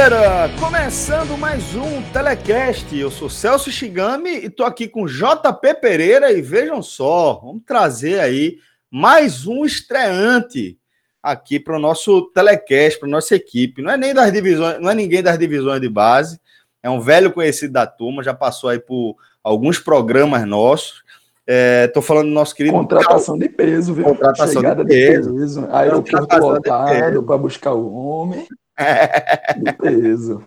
Galera! Começando mais um Telecast. Eu sou Celso Shigami e tô aqui com JP Pereira e vejam só, vamos trazer aí mais um estreante aqui para o nosso Telecast, para nossa equipe. Não é nem das divisões, não é ninguém das divisões de base, é um velho conhecido da turma, já passou aí por alguns programas nossos. Estou é, falando do nosso querido. Contratação de peso, viu? Contratação Chegada de peso. De peso. Aeroporto lotado para buscar o homem. De peso.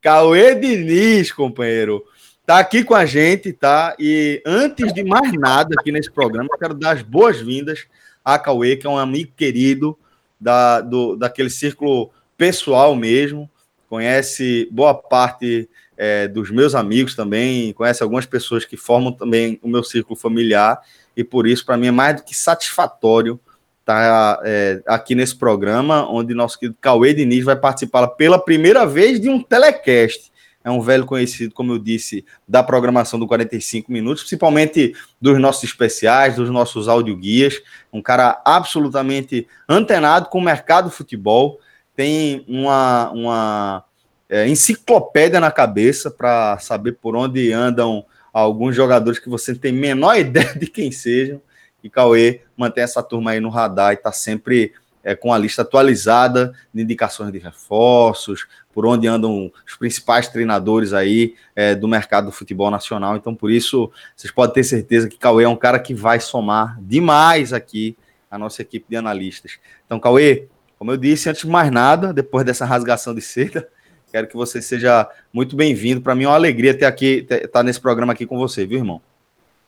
Cauê Diniz, companheiro, tá aqui com a gente, tá? E antes de mais nada aqui nesse programa, eu quero dar as boas-vindas a Cauê, que é um amigo querido da, do, daquele círculo pessoal mesmo, conhece boa parte é, dos meus amigos também, conhece algumas pessoas que formam também o meu círculo familiar, e por isso, para mim, é mais do que satisfatório tá é, aqui nesse programa, onde nosso querido Cauê Diniz vai participar pela primeira vez de um telecast. É um velho conhecido, como eu disse, da programação do 45 Minutos, principalmente dos nossos especiais, dos nossos audioguias. Um cara absolutamente antenado com o mercado do futebol, tem uma, uma é, enciclopédia na cabeça para saber por onde andam alguns jogadores que você tem menor ideia de quem sejam e Cauê mantém essa turma aí no radar e está sempre é, com a lista atualizada de indicações de reforços, por onde andam os principais treinadores aí é, do mercado do futebol nacional. Então, por isso, vocês podem ter certeza que Cauê é um cara que vai somar demais aqui a nossa equipe de analistas. Então, Cauê, como eu disse, antes de mais nada, depois dessa rasgação de seda, quero que você seja muito bem-vindo. Para mim é uma alegria ter aqui, estar tá nesse programa aqui com você, viu, irmão?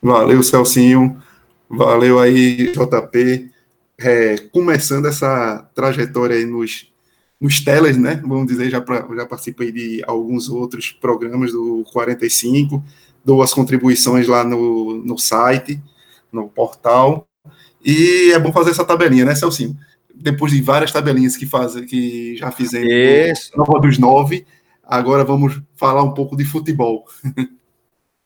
Valeu, Celcinho. Valeu aí, JP. É, começando essa trajetória aí nos, nos telas, né? Vamos dizer, já, pra, já participei de alguns outros programas do 45, dou as contribuições lá no, no site, no portal. E é bom fazer essa tabelinha, né, Celcinho? Depois de várias tabelinhas que, faz, que já fizemos Isso. Nova dos Nove, agora vamos falar um pouco de futebol.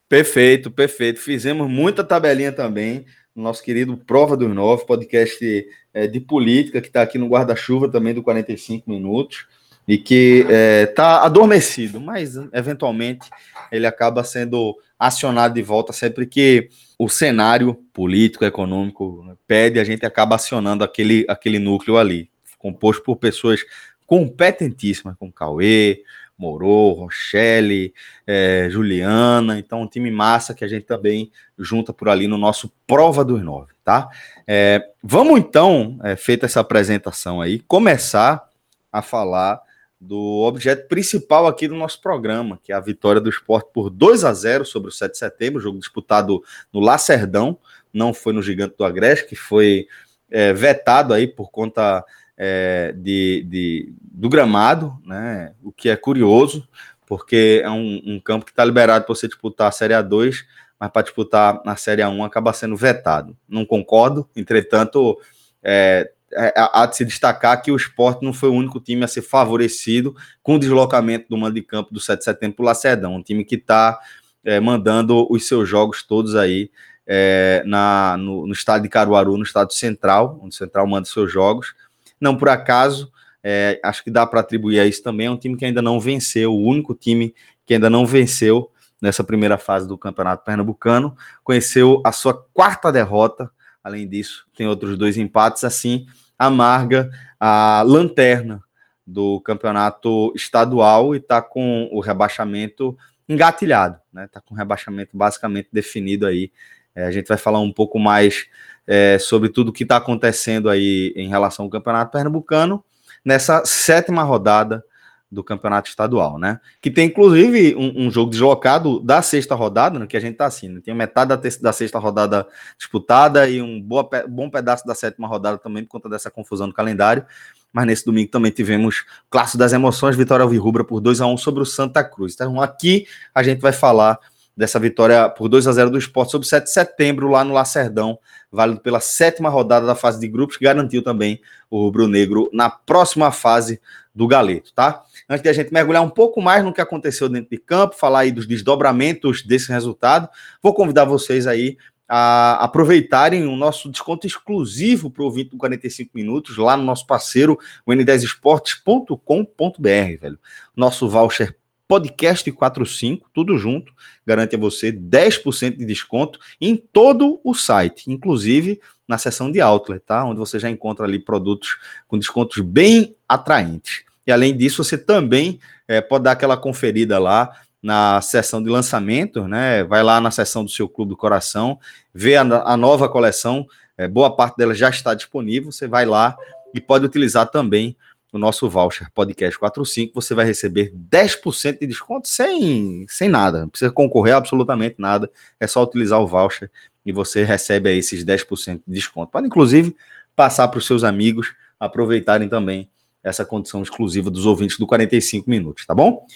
Perfeito, perfeito. Fizemos muita tabelinha também nosso querido Prova dos Nove, podcast é, de política, que está aqui no guarda-chuva também do 45 Minutos, e que está é, tá adormecido, mas eventualmente ele acaba sendo acionado de volta sempre que o cenário político, econômico né, pede, a gente acaba acionando aquele, aquele núcleo ali, composto por pessoas competentíssimas, como Cauê, Morô, Rochelle, é, Juliana, então um time massa que a gente também junta por ali no nosso Prova dos Nove, tá? É, vamos então, é, feita essa apresentação aí, começar a falar do objeto principal aqui do nosso programa, que é a vitória do esporte por 2 a 0 sobre o 7 de setembro, jogo disputado no Lacerdão, não foi no Gigante do Agreste, que foi é, vetado aí por conta é, de, de, do gramado, né? O que é curioso, porque é um, um campo que está liberado para você disputar a Série A2, mas para disputar na Série A1 acaba sendo vetado. Não concordo, entretanto, é, é, há de se destacar que o esporte não foi o único time a ser favorecido com o deslocamento do mando de campo do 7 de setembro para o Lacedão, um time que está é, mandando os seus jogos todos aí é, na, no, no estado de Caruaru, no estado central, onde o Central manda seus jogos, não por acaso, é, acho que dá para atribuir a isso também. É um time que ainda não venceu, o único time que ainda não venceu nessa primeira fase do Campeonato Pernambucano. Conheceu a sua quarta derrota. Além disso, tem outros dois empates. Assim, amarga a lanterna do campeonato estadual e está com o rebaixamento engatilhado, né? Está com o rebaixamento basicamente definido aí. É, a gente vai falar um pouco mais é, sobre tudo o que está acontecendo aí em relação ao Campeonato Pernambucano, nessa sétima rodada do campeonato estadual, né? Que tem inclusive um, um jogo deslocado da sexta rodada, no né? que a gente tá assim, né? tem metade da, da, sexta rodada disputada e um boa, bom pedaço da sétima rodada também por conta dessa confusão no calendário. Mas nesse domingo também tivemos Clássico das Emoções, vitória alvirrubra por 2 a 1 sobre o Santa Cruz. Então aqui a gente vai falar dessa vitória por 2 a 0 do Esporte sobre 7 de setembro lá no Lacerdão, válido pela sétima rodada da fase de grupos, que garantiu também o rubro-negro na próxima fase do Galeto, tá? Antes de a gente mergulhar um pouco mais no que aconteceu dentro de campo, falar aí dos desdobramentos desse resultado, vou convidar vocês aí a aproveitarem o nosso desconto exclusivo para o ouvinte do 45 minutos lá no nosso parceiro, o n10esportes.com.br, velho. Nosso voucher podcast 45, tudo junto, garante a você 10% de desconto em todo o site, inclusive na seção de outlet, tá? Onde você já encontra ali produtos com descontos bem atraentes. E além disso, você também é, pode dar aquela conferida lá na seção de lançamento, né? Vai lá na seção do seu Clube do Coração, vê a, a nova coleção, é, boa parte dela já está disponível. Você vai lá e pode utilizar também o nosso voucher Podcast 45. Você vai receber 10% de desconto sem, sem nada, não precisa concorrer a absolutamente nada, é só utilizar o voucher e você recebe aí esses 10% de desconto. Pode inclusive passar para os seus amigos aproveitarem também essa condição exclusiva dos ouvintes do 45 minutos, tá bom?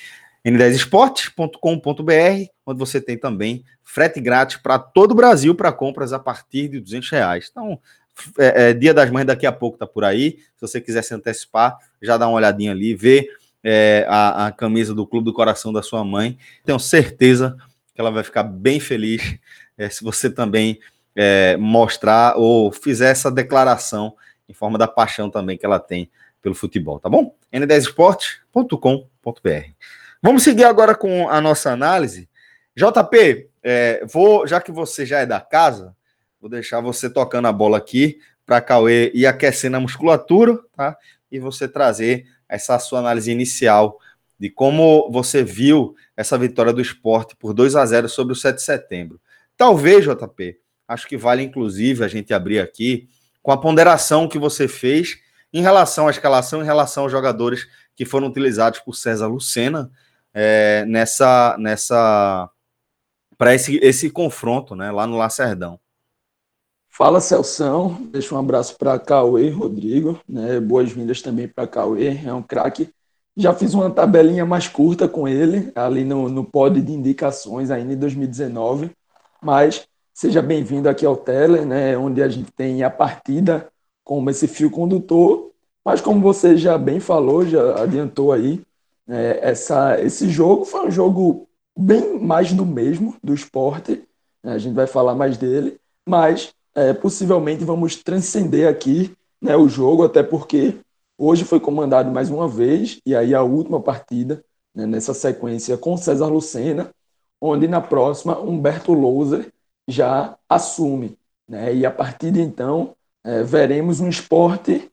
n10esportes.com.br, onde você tem também frete grátis para todo o Brasil para compras a partir de 200 reais. Então, é, é, Dia das Mães daqui a pouco tá por aí. Se você quiser se antecipar, já dá uma olhadinha ali, vê é, a, a, camisa do Clube do Coração da sua mãe. Tenho certeza que ela vai ficar bem feliz é, se você também é, mostrar ou fizer essa declaração em forma da paixão também que ela tem pelo futebol, tá bom? n10esporte.com.br. Vamos seguir agora com a nossa análise. JP, é, vou, já que você já é da casa, vou deixar você tocando a bola aqui para Cauê ir aquecendo a musculatura, tá? E você trazer essa sua análise inicial de como você viu essa vitória do esporte por 2 a 0 sobre o 7 de setembro. Talvez, JP, acho que vale inclusive a gente abrir aqui com a ponderação que você fez em relação à escalação, em relação aos jogadores que foram utilizados por César Lucena é, nessa, nessa para esse, esse confronto, né, lá no Lacerdão. Fala Celção, deixa um abraço para Cauê, Rodrigo, né, boas-vindas também para Cauê, é um craque. Já fiz uma tabelinha mais curta com ele, ali no, no pod de indicações, ainda em 2019, mas seja bem-vindo aqui ao Tele, né, onde a gente tem a partida como esse fio condutor, mas como você já bem falou, já adiantou aí, é, essa, esse jogo foi um jogo bem mais do mesmo do esporte, né, a gente vai falar mais dele, mas é, possivelmente vamos transcender aqui né, o jogo, até porque hoje foi comandado mais uma vez, e aí a última partida né, nessa sequência com César Lucena, onde na próxima Humberto Louser já assume. Né, e a partir de então é, veremos um esporte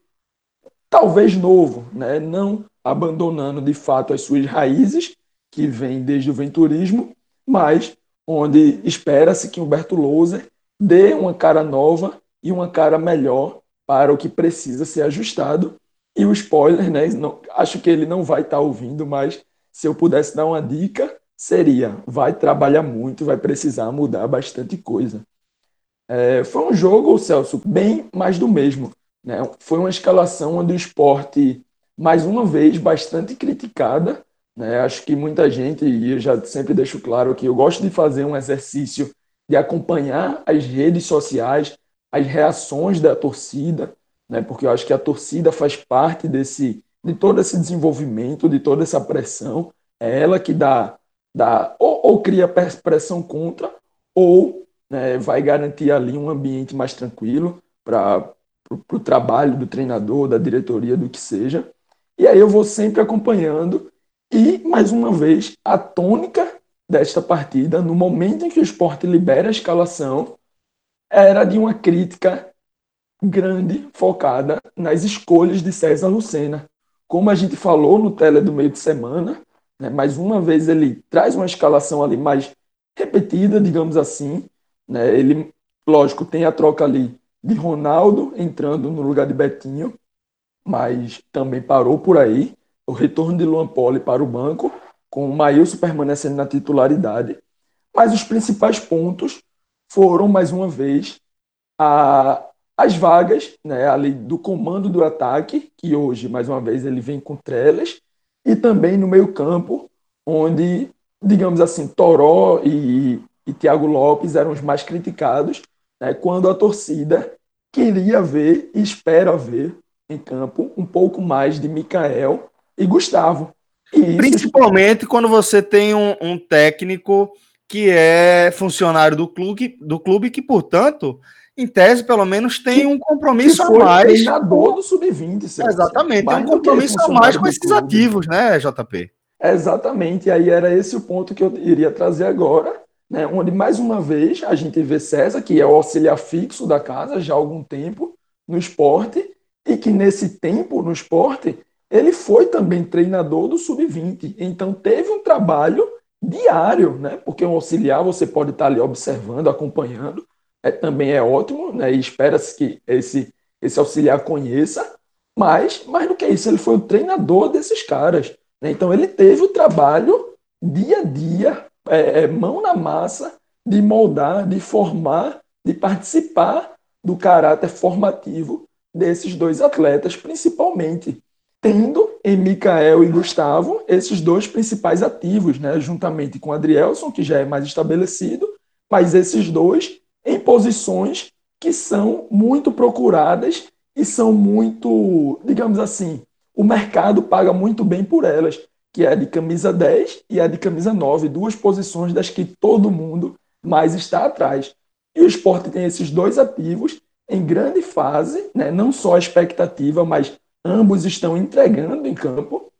talvez novo, né? não abandonando de fato as suas raízes, que vem desde o venturismo, mas onde espera-se que Humberto Louser dê uma cara nova e uma cara melhor para o que precisa ser ajustado. E o spoiler, né? Não, acho que ele não vai estar ouvindo, mas se eu pudesse dar uma dica, seria: vai trabalhar muito, vai precisar mudar bastante coisa. É, foi um jogo, Celso, bem mais do mesmo. Né? Foi uma escalação onde o esporte, mais uma vez, bastante criticada. Né? Acho que muita gente, e eu já sempre deixo claro que eu gosto de fazer um exercício de acompanhar as redes sociais, as reações da torcida, né? porque eu acho que a torcida faz parte desse, de todo esse desenvolvimento, de toda essa pressão. É ela que dá, dá ou, ou cria pressão contra, ou né, vai garantir ali um ambiente mais tranquilo para o trabalho do treinador, da diretoria, do que seja. E aí eu vou sempre acompanhando. E, mais uma vez, a tônica desta partida, no momento em que o esporte libera a escalação, era de uma crítica grande, focada nas escolhas de César Lucena. Como a gente falou no tele do meio de semana, né, mais uma vez ele traz uma escalação ali mais repetida, digamos assim, né? Ele, lógico, tem a troca ali de Ronaldo entrando no lugar de Betinho, mas também parou por aí. O retorno de Luan Poli para o banco, com o Maílson permanecendo na titularidade. Mas os principais pontos foram, mais uma vez, a, as vagas né, ali do comando do ataque, que hoje, mais uma vez, ele vem com Trelas, e também no meio-campo, onde, digamos assim, Toró e, e Thiago Lopes eram os mais criticados, né, quando a torcida queria ver e espera ver em campo um pouco mais de Mikael e Gustavo. Principalmente quando você tem um, um, técnico que é funcionário do clube, do clube que, portanto, em tese, pelo menos, tem que, um compromisso a mais. treinador do sub-20. Exatamente, tem um compromisso a mais com esses ativos, né, JP? Exatamente, e aí era esse o ponto que eu iria trazer agora, né, onde mais uma vez a gente vê César, que é o auxiliar fixo da casa já há algum tempo no esporte, e que nesse tempo no esporte ele foi também treinador do sub-20. Então teve um trabalho diário, né? Porque um auxiliar você pode estar ali observando, acompanhando, é, também é ótimo, né? E espera-se que esse, esse auxiliar conheça, mas mais do que isso, ele foi o treinador desses caras. Né? Então ele teve o trabalho dia a dia, é, é, mão na massa, de moldar, de formar, de participar do caráter formativo desses dois atletas, principalmente tendo em Mikael e Gustavo esses dois principais ativos, né, juntamente com Adrielson, que já é mais estabelecido, mas esses dois em posições que são muito procuradas e são muito, digamos assim, o mercado paga muito bem por elas, que é a de camisa 10 e a de camisa 9, duas posições das que todo mundo mais está atrás. E o esporte tem esses dois ativos em grande fase, né? não só a expectativa, mas ambos estão entregando em campo.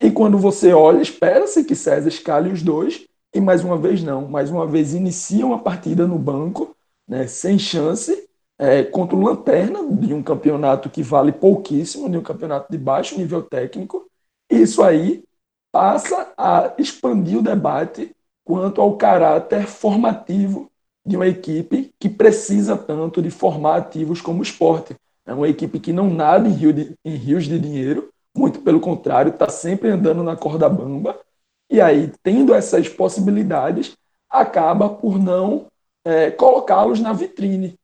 E quando você olha, espera-se que César escale os dois, e mais uma vez não. Mais uma vez iniciam a partida no banco, né, sem chance, é, contra o Lanterna, de um campeonato que vale pouquíssimo, de um campeonato de baixo nível técnico. Isso aí passa a expandir o debate quanto ao caráter formativo de uma equipe que precisa tanto de formar ativos como o esporte. É uma equipe que não nada em, rio de, em rios de dinheiro, muito pelo contrário, está sempre andando na corda bamba. E aí, tendo essas possibilidades, acaba por não é, colocá-los na vitrine.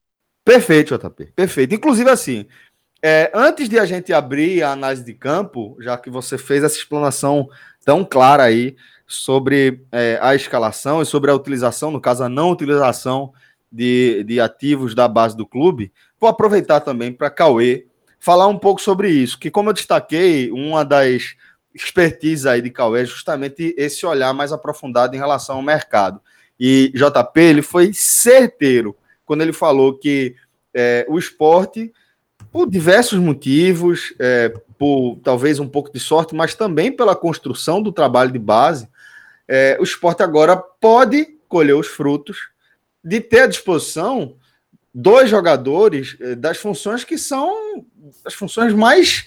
Perfeito, JP. Perfeito. Inclusive, assim, é, antes de a gente abrir a análise de campo, já que você fez essa explanação tão clara aí sobre é, a escalação e sobre a utilização, no caso, a não utilização de, de ativos da base do clube, vou aproveitar também para Cauê falar um pouco sobre isso, que como eu destaquei, uma das expertises aí de Cauê é justamente esse olhar mais aprofundado em relação ao mercado. E JP, ele foi certeiro quando ele falou que é, o esporte, por diversos motivos, é, por talvez um pouco de sorte, mas também pela construção do trabalho de base, é, o esporte agora pode colher os frutos de ter à disposição dois jogadores eh, das funções que são as funções mais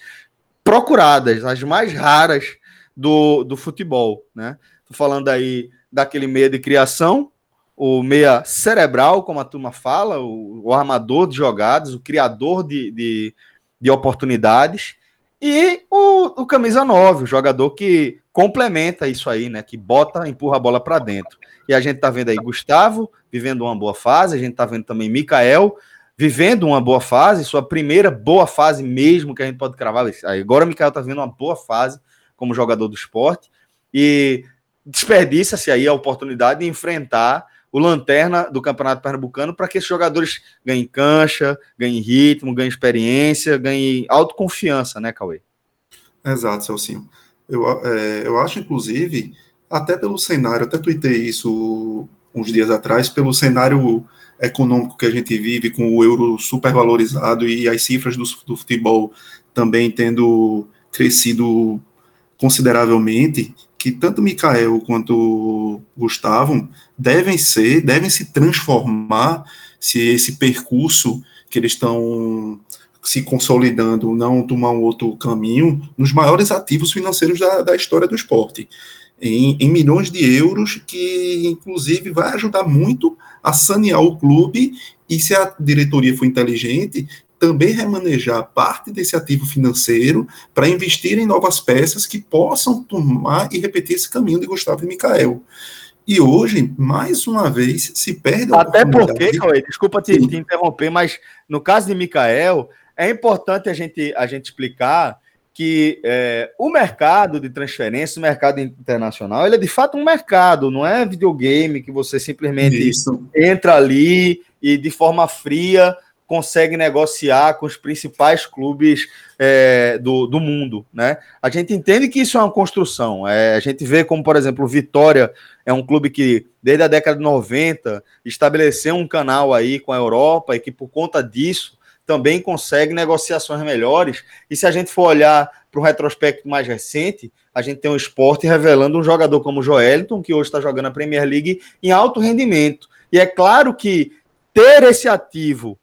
procuradas, as mais raras do, do futebol, né? Tô falando aí daquele meia de criação, o meia cerebral, como a turma fala, o, o armador de jogadas, o criador de, de, de oportunidades, e o, o, camisa 9, o jogador que complementa isso aí, né? Que bota, empurra a bola para dentro. E a gente tá vendo aí Gustavo vivendo uma boa fase, a gente tá vendo também Mikael vivendo uma boa fase, sua primeira boa fase mesmo que a gente pode cravar. Agora Mikael tá vendo uma boa fase como jogador do esporte e desperdiça-se aí a oportunidade de enfrentar o lanterna do Campeonato Pernambucano para que esses jogadores ganhem cancha, ganhem ritmo, ganhem experiência, ganhem autoconfiança, né, Cauê? Exato, Celcinho. Eu, é, eu acho, inclusive, até pelo cenário, até tuitei isso uns dias atrás, pelo cenário econômico que a gente vive, com o euro supervalorizado e as cifras do, do futebol também tendo crescido consideravelmente, que tanto Mikael quanto Gustavo devem ser, devem se transformar se esse percurso que eles estão se consolidando não tomar um outro caminho nos maiores ativos financeiros da, da história do esporte. Em, em, milhões de euros, que inclusive vai ajudar muito a sanear o clube e se a diretoria for inteligente, também remanejar parte desse ativo financeiro para investir em novas peças que possam tomar e repetir esse caminho de Gustavo e Mikael. E hoje, mais uma vez, se perde a Até porque, Cauê, desculpa te, te, interromper, mas no caso de Mikael, é importante a gente, a gente explicar que é, o mercado de transferência, o mercado internacional, ele é de fato um mercado, não é videogame que você simplesmente Isso. entra ali e de forma fria consegue negociar com os principais clubes é, do, do mundo, né? A gente entende que isso é uma construção. É, a gente vê como, por exemplo, o Vitória é um clube que, desde a década de 90, estabeleceu um canal aí com a Europa e que, por conta disso, também consegue negociações melhores. E se a gente for olhar para o retrospecto mais recente, a gente tem um esporte revelando um jogador como o Joeliton, que hoje está jogando a Premier League em alto rendimento. E é claro que ter esse ativo,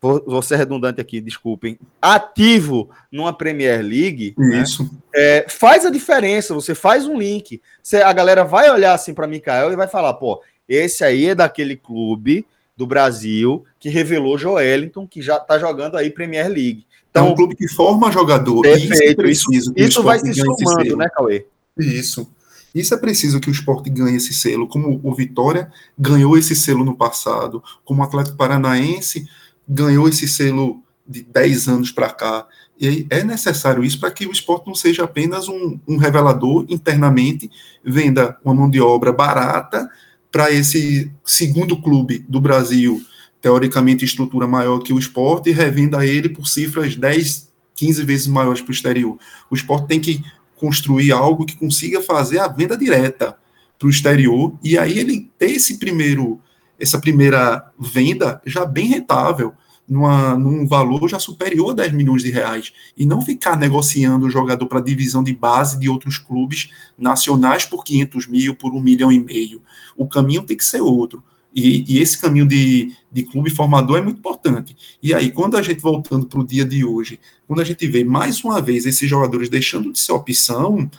vou, vou ser redundante aqui, desculpem, ativo numa Premier League, né, Isso. Né, é, faz a diferença. Você faz um link. Você, a galera vai olhar assim para Mikael e vai falar: pô, esse aí é daquele clube do Brasil que revelou Joelinton, que já está jogando aí Premier League. Então, é um clube que forma jogador. Perfeito, isso, isso, isso vai se somando, né, Cauê? Isso. Isso é preciso que o esporte ganhe esse selo, como o Vitória ganhou esse selo no passado, como o Atlético Paranaense ganhou esse selo de 10 anos para cá. E é necessário isso para que o esporte não seja apenas um, um revelador internamente, venda uma mão de obra barata para esse segundo clube do Brasil, teoricamente estrutura maior que o esporte, e revenda ele por cifras 10, 15 vezes maiores para o exterior. O esporte tem que construir algo que consiga fazer a venda direta para o exterior, e aí ele ter esse primeiro, essa primeira venda já bem rentável numa, num valor já superior a 10 milhões de reais e não ficar negociando o jogador para divisão de base de outros clubes nacionais por 500 mil, por um milhão e meio. O caminho tem que ser outro. E, e esse caminho de, de clube formador é muito importante. E aí, quando a gente voltando para o dia de hoje, quando a gente vê mais uma vez esses jogadores deixando de ser opção,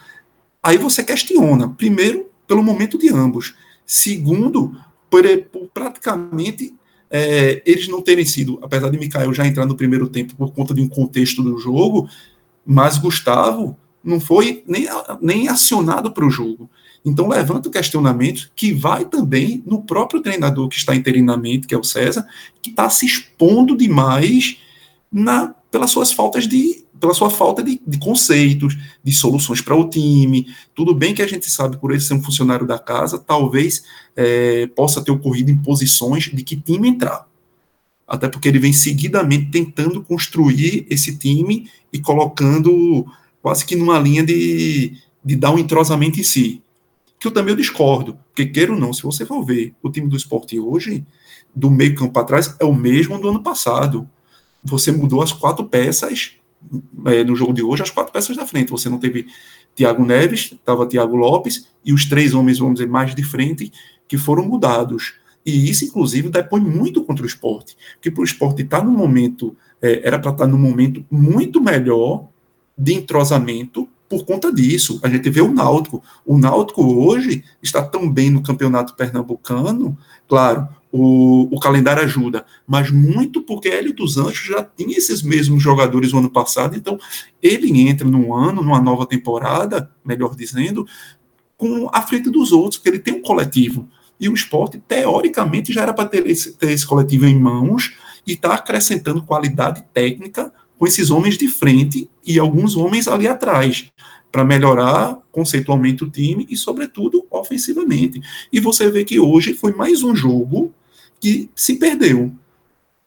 aí você questiona. Primeiro, pelo momento de ambos. Segundo, por, por praticamente é, eles não terem sido, apesar de Mikael já entrar no primeiro tempo por conta de um contexto do jogo, mas Gustavo não foi nem, nem acionado para o jogo. Então levanta o questionamento que vai também no próprio treinador que está interinamente, que é o César, que está se expondo demais na, pelas suas faltas de pela sua falta de, de conceitos, de soluções para o time. Tudo bem que a gente sabe, por ele ser um funcionário da casa, talvez é, possa ter ocorrido imposições de que time entrar. Até porque ele vem seguidamente tentando construir esse time e colocando quase que numa linha de, de dar um entrosamento em si. Que eu também eu discordo, porque queira ou não, se você for ver o time do esporte hoje, do meio campo para trás, é o mesmo do ano passado. Você mudou as quatro peças é, no jogo de hoje as quatro peças da frente. Você não teve Thiago Neves, estava Thiago Lopes e os três homens, vamos dizer, mais de frente, que foram mudados. E isso, inclusive, depõe muito contra o esporte. Porque para o esporte estar tá no momento, é, era para estar tá momento muito melhor de entrosamento por conta disso. A gente vê o Náutico. O Náutico hoje está tão bem no campeonato pernambucano, claro, o, o calendário ajuda, mas muito porque Hélio dos Anjos já tinha esses mesmos jogadores no ano passado, então ele entra num ano, numa nova temporada, melhor dizendo, com a frente dos outros, porque ele tem um coletivo. E o esporte, teoricamente, já era para ter esse, ter esse coletivo em mãos e está acrescentando qualidade técnica com esses homens de frente e alguns homens ali atrás para melhorar conceitualmente o time e, sobretudo, ofensivamente. E você vê que hoje foi mais um jogo que se perdeu.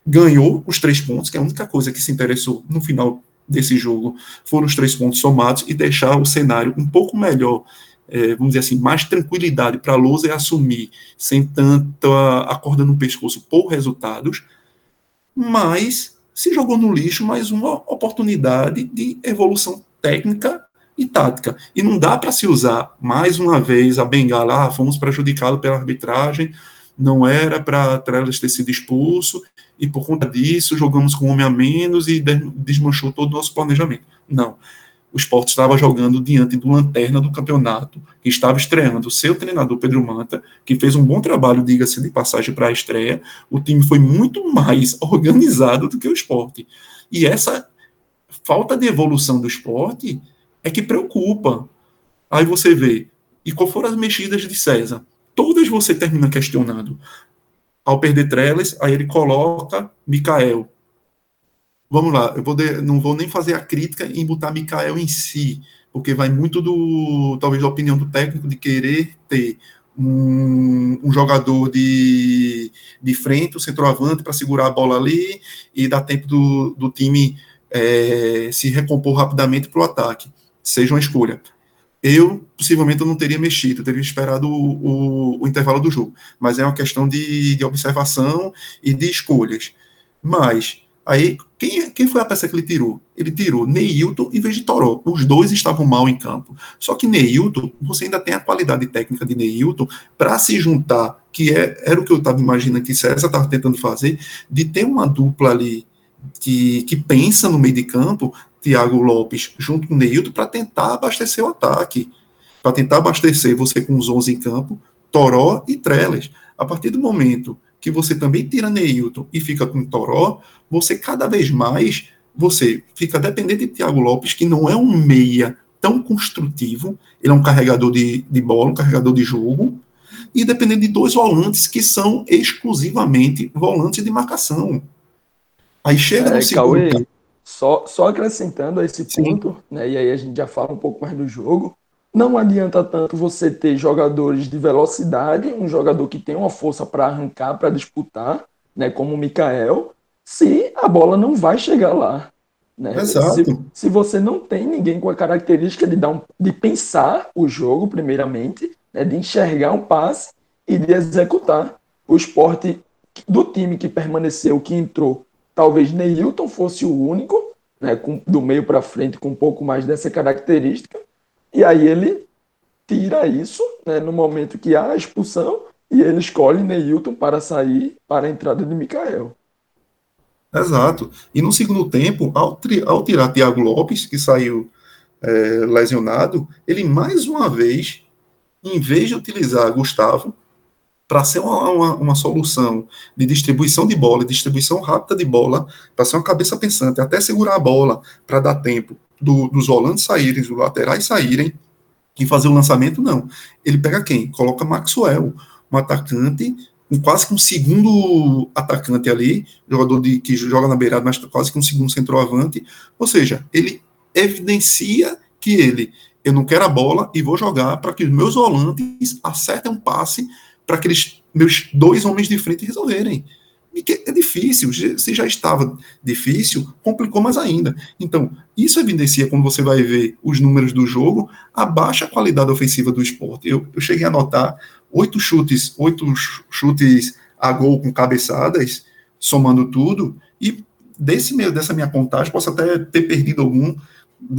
Ganhou os três pontos, que é a única coisa que se interessou no final desse jogo foram os três pontos somados e deixar o cenário um pouco melhor, é, vamos dizer assim, mais tranquilidade para a Lousa assumir, sem tanta acorda no pescoço por resultados, mas se jogou no lixo mais uma oportunidade de evolução técnica e tática. E não dá para se usar mais uma vez a bengala, ah, fomos prejudicados pela arbitragem, não era para Trellis ter sido expulso, e por conta disso jogamos com um homem a menos e desmanchou todo o nosso planejamento. Não. o esporte estava jogando diante do lanterna do campeonato, que estava estreando o seu treinador Pedro Manta, que fez um bom trabalho, diga-se de passagem, para a estreia. O time foi muito mais organizado do que o esporte. E essa falta de evolução do esporte é que preocupa. Aí você vê, e qual foram as mexidas de César? Todas você termina questionando. Ao perder Trellis, aí ele coloca Mikael, vamos lá, eu vou de, não vou nem fazer a crítica em botar Mikael em si, porque vai muito do, talvez, da opinião do técnico de querer ter um, um jogador de, de frente, o um centroavante, para segurar a bola ali e dar tempo do, do time é, se recompor rapidamente para o ataque. Seja uma escolha. Eu, possivelmente, eu não teria mexido, eu teria esperado o, o, o, intervalo do jogo. Mas é uma questão de, de observação e de escolhas. Mas Aí, quem, quem foi a peça que ele tirou? Ele tirou Neilton em vez de Toró. Os dois estavam mal em campo. Só que Neilton, você ainda tem a qualidade técnica de Neilton para se juntar, que é, era o que eu estava imaginando que César estava tentando fazer, de ter uma dupla ali que, que pensa no meio de campo, Thiago Lopes junto com Neilton, para tentar abastecer o ataque. Para tentar abastecer você com os 11 em campo, Toró e Trellis. A partir do momento que você também tira Neilton e fica com Toró, você cada vez mais você fica dependente de Thiago Lopes, que não é um meia tão construtivo, ele é um carregador de, de bola, um carregador de jogo, e dependendo de dois volantes que são exclusivamente volantes de marcação. Aí chega é, no segundo... Cauê, só, só acrescentando a esse ponto, né, e aí a gente já fala um pouco mais do jogo, não adianta tanto você ter jogadores de velocidade, um jogador que tem uma força para arrancar, para disputar, né, como o Mikael, se a bola não vai chegar lá. Né? Exato. Se, se você não tem ninguém com a característica de, dar um, de pensar o jogo, primeiramente, né, de enxergar um passe e de executar. O esporte do time que permaneceu, que entrou, talvez Neilton fosse o único, né, com, do meio para frente, com um pouco mais dessa característica e aí ele tira isso né, no momento que há a expulsão e ele escolhe Neilton para sair para a entrada de Mikael. Exato. E no segundo tempo, ao, ao tirar Thiago Lopes, que saiu é, lesionado, ele mais uma vez, em vez de utilizar Gustavo para ser uma, uma, uma, solução de distribuição de bola, distribuição rápida de bola, para ser uma cabeça pensante, até segurar a bola para dar tempo do, dos volantes saírem, dos laterais saírem e fazer o lançamento, não. Ele pega quem? Coloca Maxwell, um atacante, um, quase que um segundo atacante ali, jogador de, que joga na beirada, mas quase que um segundo centroavante. Ou seja, ele evidencia que ele, eu não quero a bola e vou jogar para que os meus volantes acertem um passe para aqueles meus dois homens de frente resolverem é difícil, se já estava difícil, complicou mais ainda. Então, isso evidencia, quando você vai ver os números do jogo, a baixa qualidade ofensiva do esporte. Eu, eu cheguei a notar oito chutes, oito chutes a gol com cabeçadas, somando tudo, e desse meio dessa minha contagem, posso até ter perdido algum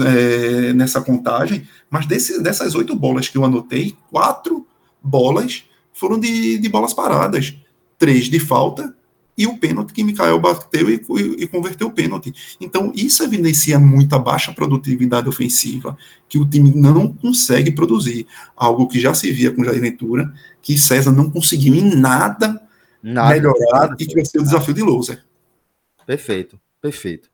é, nessa contagem, mas desse, dessas oito bolas que eu anotei, quatro bolas foram de, de bolas paradas, três de falta e o pênalti que Mikael bateu e, e, e, converteu o pênalti. Então, isso evidencia muita baixa produtividade ofensiva, que o time não consegue produzir. Algo que já se via com Jair Ventura, que César não conseguiu em nada, nada melhorar nada, e que vai ser o desafio de Louser. Perfeito, perfeito.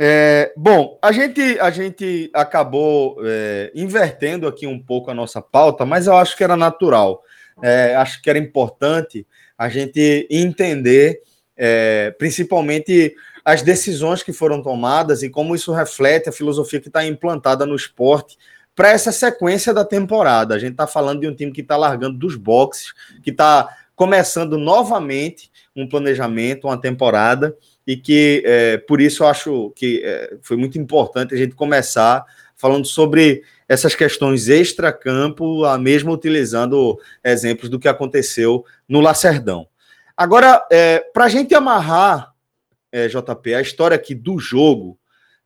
É, bom, a gente, a gente acabou é, invertendo aqui um pouco a nossa pauta, mas eu acho que era natural. É, acho que era importante a gente entender é, principalmente as decisões que foram tomadas e como isso reflete a filosofia que está implantada no esporte para essa sequência da temporada. A gente está falando de um time que está largando dos boxes, que está começando novamente um planejamento, uma temporada, e que é, por isso eu acho que é, foi muito importante a gente começar falando sobre essas questões extra-campo, mesmo utilizando exemplos do que aconteceu no Lacerdão. Agora, é, para a gente amarrar, é, JP, a história aqui do jogo,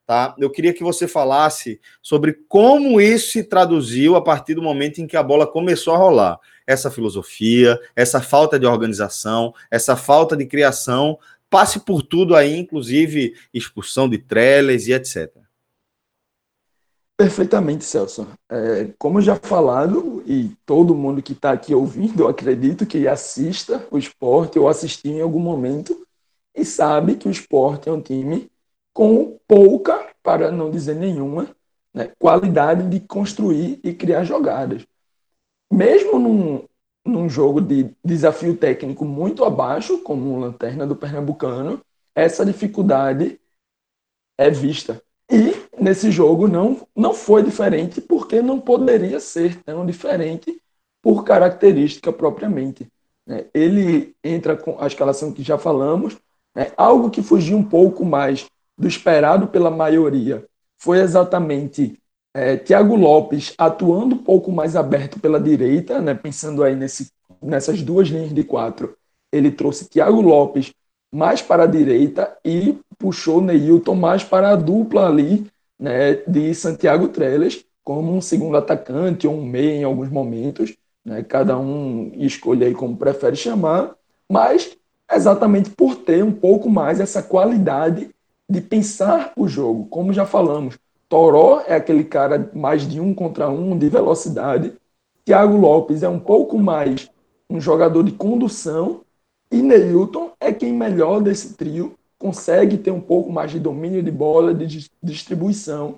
tá? Eu queria que você falasse sobre como isso se traduziu a partir do momento em que a bola começou a rolar. Essa filosofia, essa falta de organização, essa falta de criação, passe por tudo aí, inclusive expulsão de treles e etc. Perfeitamente, Celso. É, como já falado, e todo mundo que está aqui ouvindo, eu acredito que assista o esporte ou assistiu em algum momento e sabe que o esporte é um time com pouca, para não dizer nenhuma, né, qualidade de construir e criar jogadas. Mesmo num, num jogo de desafio técnico muito abaixo, como o Lanterna do Pernambucano, essa dificuldade é vista. E nesse jogo não, não foi diferente, porque não poderia ser tão diferente por característica propriamente. Né. Ele entra com a escalação que já falamos, né, algo que fugiu um pouco mais do esperado pela maioria foi exatamente é, Thiago Lopes atuando um pouco mais aberto pela direita, né, pensando aí nesse, nessas duas linhas de quatro. Ele trouxe Thiago Lopes mais para a direita e puxou Neilton mais para a dupla ali né, de Santiago Trellis como um segundo atacante ou um meia em alguns momentos. Né, cada um escolhe aí como prefere chamar, mas exatamente por ter um pouco mais essa qualidade de pensar o jogo. Como já falamos, Toró é aquele cara mais de um contra um, de velocidade. Thiago Lopes é um pouco mais um jogador de condução. E Neilton é quem melhor desse trio consegue ter um pouco mais de domínio de bola, de distribuição,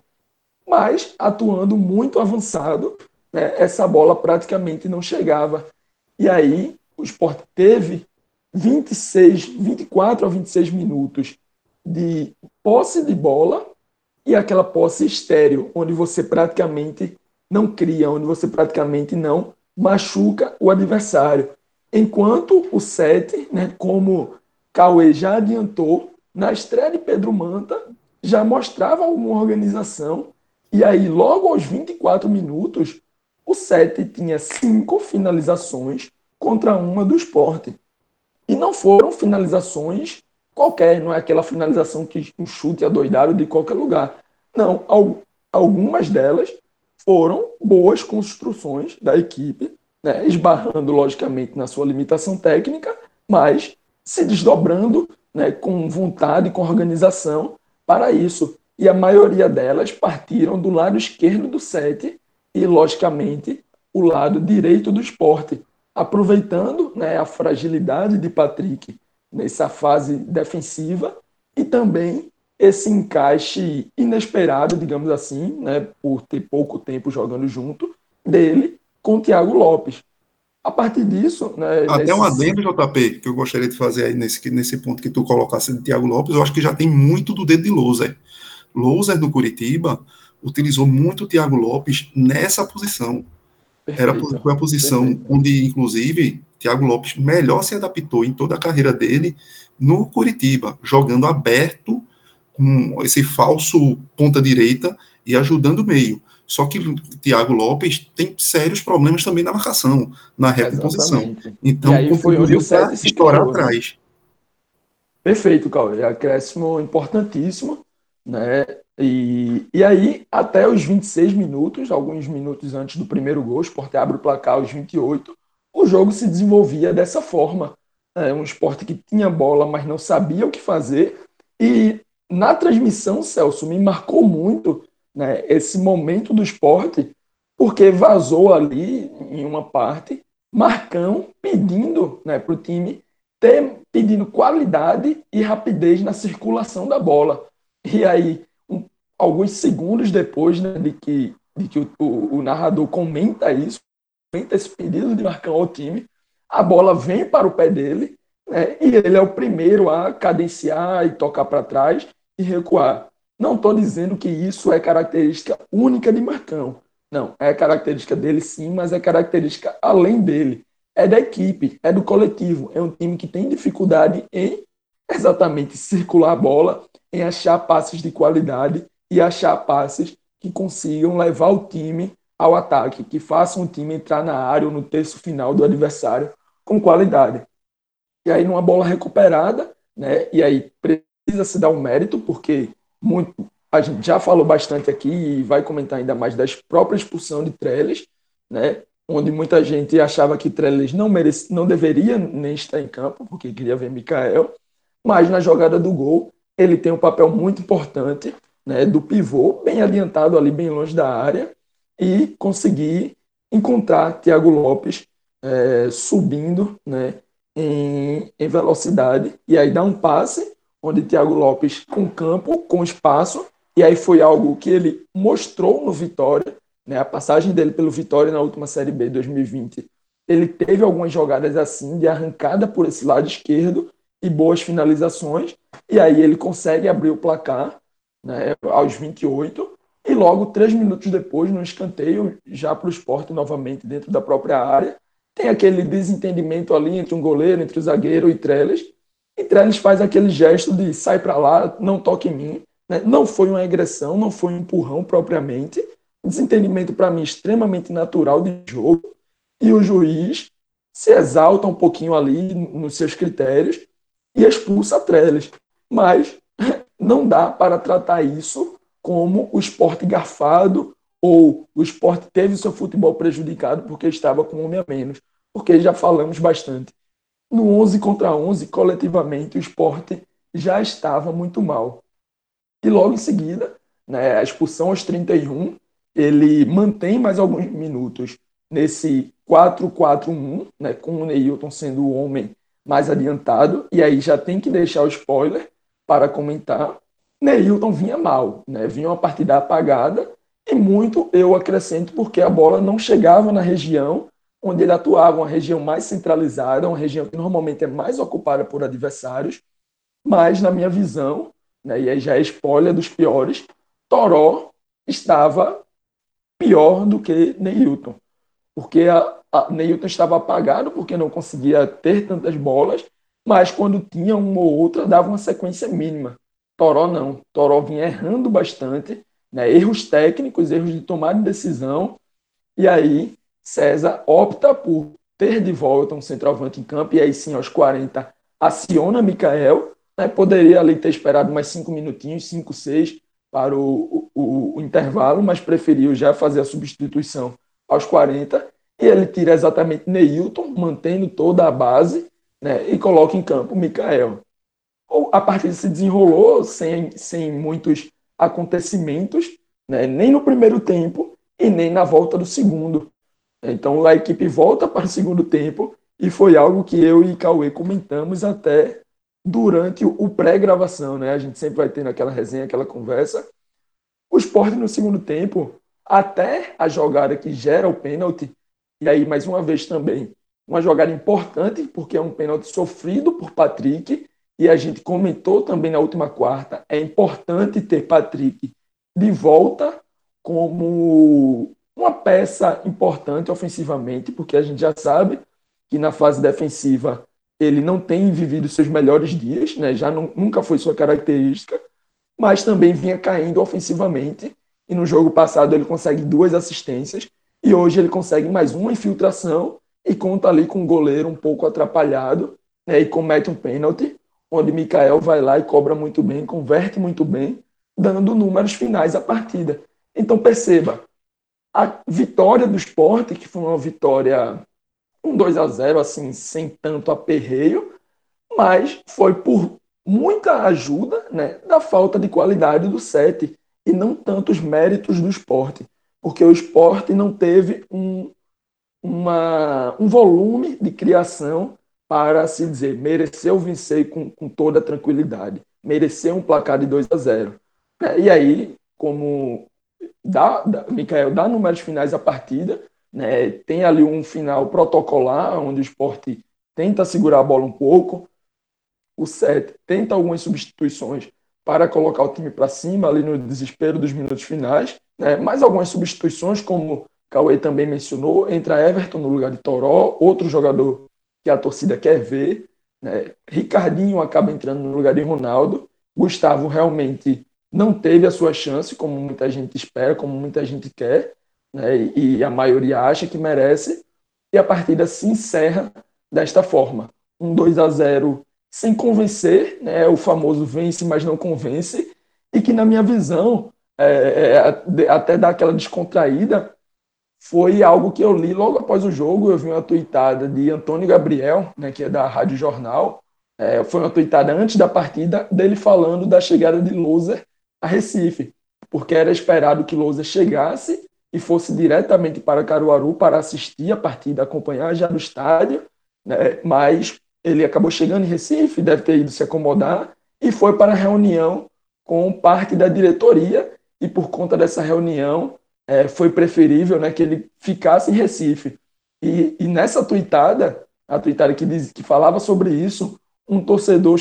mas atuando muito avançado, né, essa bola praticamente não chegava. E aí o Sport teve 26, 24 a 26 minutos de posse de bola e aquela posse estéreo, onde você praticamente não cria, onde você praticamente não machuca o adversário. Enquanto o 7, né, como Cauê já adiantou, na estreia de Pedro Manta, já mostrava alguma organização. E aí, logo aos 24 minutos, o 7 tinha cinco finalizações contra uma do esporte. E não foram finalizações qualquer, não é aquela finalização que um chute adoidado de qualquer lugar. Não, algumas delas foram boas construções da equipe, né, esbarrando logicamente na sua limitação técnica, mas se desdobrando né, com vontade, com organização para isso. E a maioria delas partiram do lado esquerdo do set e, logicamente, o lado direito do esporte, aproveitando né, a fragilidade de Patrick nessa fase defensiva e também esse encaixe inesperado, digamos assim, né, por ter pouco tempo jogando junto, dele com Thiago Lopes. A partir disso. Né, Até nesse... um adendo, JP, que eu gostaria de fazer aí nesse, nesse ponto que tu colocasse de Thiago Lopes, eu acho que já tem muito do dedo de Loser. Loser do Curitiba utilizou muito o Thiago Lopes nessa posição. Perfeito. Era, foi a posição Perfeito. onde, inclusive, Thiago Lopes melhor se adaptou em toda a carreira dele no Curitiba, jogando aberto, com esse falso ponta-direita e ajudando o meio. Só que o Thiago Lopes tem sérios problemas também na marcação, na recomposição. Então, e aí foi onde o estourar atrás. Perfeito, Cauê. Acréscimo importantíssimo. Né? E, e aí, até os 26 minutos, alguns minutos antes do primeiro gol, o Sport abre o placar aos 28, o jogo se desenvolvia dessa forma. É um esporte que tinha bola, mas não sabia o que fazer. E na transmissão, Celso, me marcou muito né, esse momento do esporte, porque vazou ali, em uma parte, Marcão pedindo né, para o time ter, pedindo qualidade e rapidez na circulação da bola. E aí, um, alguns segundos depois né, de que, de que o, o, o narrador comenta isso, feito esse pedido de Marcão ao time, a bola vem para o pé dele, né, e ele é o primeiro a cadenciar e tocar para trás e recuar. Não estou dizendo que isso é característica única de Marcão. Não, é característica dele sim, mas é característica além dele. É da equipe, é do coletivo. É um time que tem dificuldade em exatamente circular a bola, em achar passes de qualidade e achar passes que consigam levar o time ao ataque, que façam o time entrar na área ou no terço final do adversário com qualidade. E aí, numa bola recuperada, né, e aí precisa se dar um mérito, porque muito, a gente já falou bastante aqui e vai comentar ainda mais da própria expulsão de Trellis, né, onde muita gente achava que Trellis não, merece, não deveria nem estar em campo, porque queria ver Mikael, mas na jogada do gol ele tem um papel muito importante, né, do pivô, bem adiantado ali, bem longe da área, e conseguir encontrar Thiago Lopes é, subindo né, em, em, velocidade, e aí dá um passe, onde Thiago Lopes com campo, com espaço, e aí foi algo que ele mostrou no Vitória, né, a passagem dele pelo Vitória na última Série B 2020, ele teve algumas jogadas assim, de arrancada por esse lado esquerdo, e boas finalizações, e aí ele consegue abrir o placar né, aos 28, e logo três minutos depois, no escanteio, já para o esporte novamente dentro da própria área, tem aquele desentendimento ali entre um goleiro, entre o zagueiro e Trellis, e Trellis faz aquele gesto de sai para lá, não toque em mim. Né? Não foi uma agressão, não foi um empurrão propriamente, desentendimento para mim extremamente natural de jogo, e o juiz se exalta um pouquinho ali nos seus critérios e expulsa Trellis. Mas não dá para tratar isso como o esporte garfado ou o esporte teve seu futebol prejudicado porque estava com um homem a menos. Porque já falamos bastante. No 11 contra 11, coletivamente, o esporte já estava muito mal. E logo em seguida, né, a expulsão aos 31, ele mantém mais alguns minutos nesse 4-4-1, né, com o Neilton sendo o homem mais adiantado, e aí já tem que deixar o spoiler para comentar. Neilton vinha mal, né? vinha uma partida apagada, e muito eu acrescento porque a bola não chegava na região onde ele atuava, uma região mais centralizada, uma região que normalmente é mais ocupada por adversários, mas na minha visão, né, e aí já é spoiler dos piores, Toró estava pior do que Neilton, porque a, a Neilton estava apagado porque não conseguia ter tantas bolas, mas quando tinha uma ou outra dava uma sequência mínima. Toró não, Toró vinha errando bastante, né, erros técnicos, erros de tomada de decisão, e aí César opta por ter de volta um centroavante em campo, e aí sim, aos 40, aciona Mikael. Né? Poderia ali ter esperado mais cinco minutinhos, cinco, seis, para o, o, o, intervalo, mas preferiu já fazer a substituição aos 40. E ele tira exatamente Neilton, mantendo toda a base, né? e coloca em campo Mikael. A partida se desenrolou sem, sem muitos acontecimentos, né? nem no primeiro tempo e nem na volta do segundo. Então a equipe volta para o segundo tempo e foi algo que eu e Cauê comentamos até durante o pré-gravação, né? A gente sempre vai tendo aquela resenha, aquela conversa. O esporte no segundo tempo, até a jogada que gera o pênalti, e aí mais uma vez também, uma jogada importante, porque é um pênalti sofrido por Patrick, e a gente comentou também na última quarta, é importante ter Patrick de volta como uma peça importante ofensivamente, porque a gente já sabe que na fase defensiva ele não tem vivido seus melhores dias, né? já não, nunca foi sua característica, mas também vinha caindo ofensivamente. E no jogo passado ele consegue duas assistências, e hoje ele consegue mais uma infiltração e conta ali com um goleiro um pouco atrapalhado né? e comete um pênalti, onde Mikael vai lá e cobra muito bem, converte muito bem, dando números finais à partida. Então perceba, a vitória do esporte, que foi uma vitória um 2 a 0 assim, sem tanto aperreio, mas foi por muita ajuda né, da falta de qualidade do set e não tantos méritos do esporte, porque o esporte não teve um, uma, um volume de criação para se dizer mereceu vencer com, com toda tranquilidade, mereceu um placar de 2 a 0. É, e aí, como dá, dá, Mikael dá números finais à partida, né? tem ali um final protocolar, onde o esporte tenta segurar a bola um pouco, o Sete tenta algumas substituições para colocar o time para cima, ali no desespero dos minutos finais, né? mais algumas substituições, como Cauê também mencionou, entra Everton no lugar de Toró, outro jogador que a torcida quer ver, né? Ricardinho acaba entrando no lugar de Ronaldo, Gustavo realmente não teve a sua chance, como muita gente espera, como muita gente quer, né? e a maioria acha que merece, e a partida se encerra desta forma. Um 2 a 0 sem convencer, né? o famoso vence, mas não convence, e que, na minha visão, é, é, até dar aquela descontraída, foi algo que eu li logo após o jogo. Eu vi uma tuitada de Antônio Gabriel, né, que é da Rádio Jornal. É, foi uma tuitada antes da partida dele falando da chegada de Loser a Recife, porque era esperado que Lousa chegasse e fosse diretamente para Caruaru para assistir a partida, acompanhar já no estádio, né? mas ele acabou chegando em Recife, deve ter ido se acomodar e foi para a reunião com parte da diretoria e por conta dessa reunião é, foi preferível né, que ele ficasse em Recife. E, e nessa tuitada, a tuitada que, diz, que falava sobre isso, um torcedor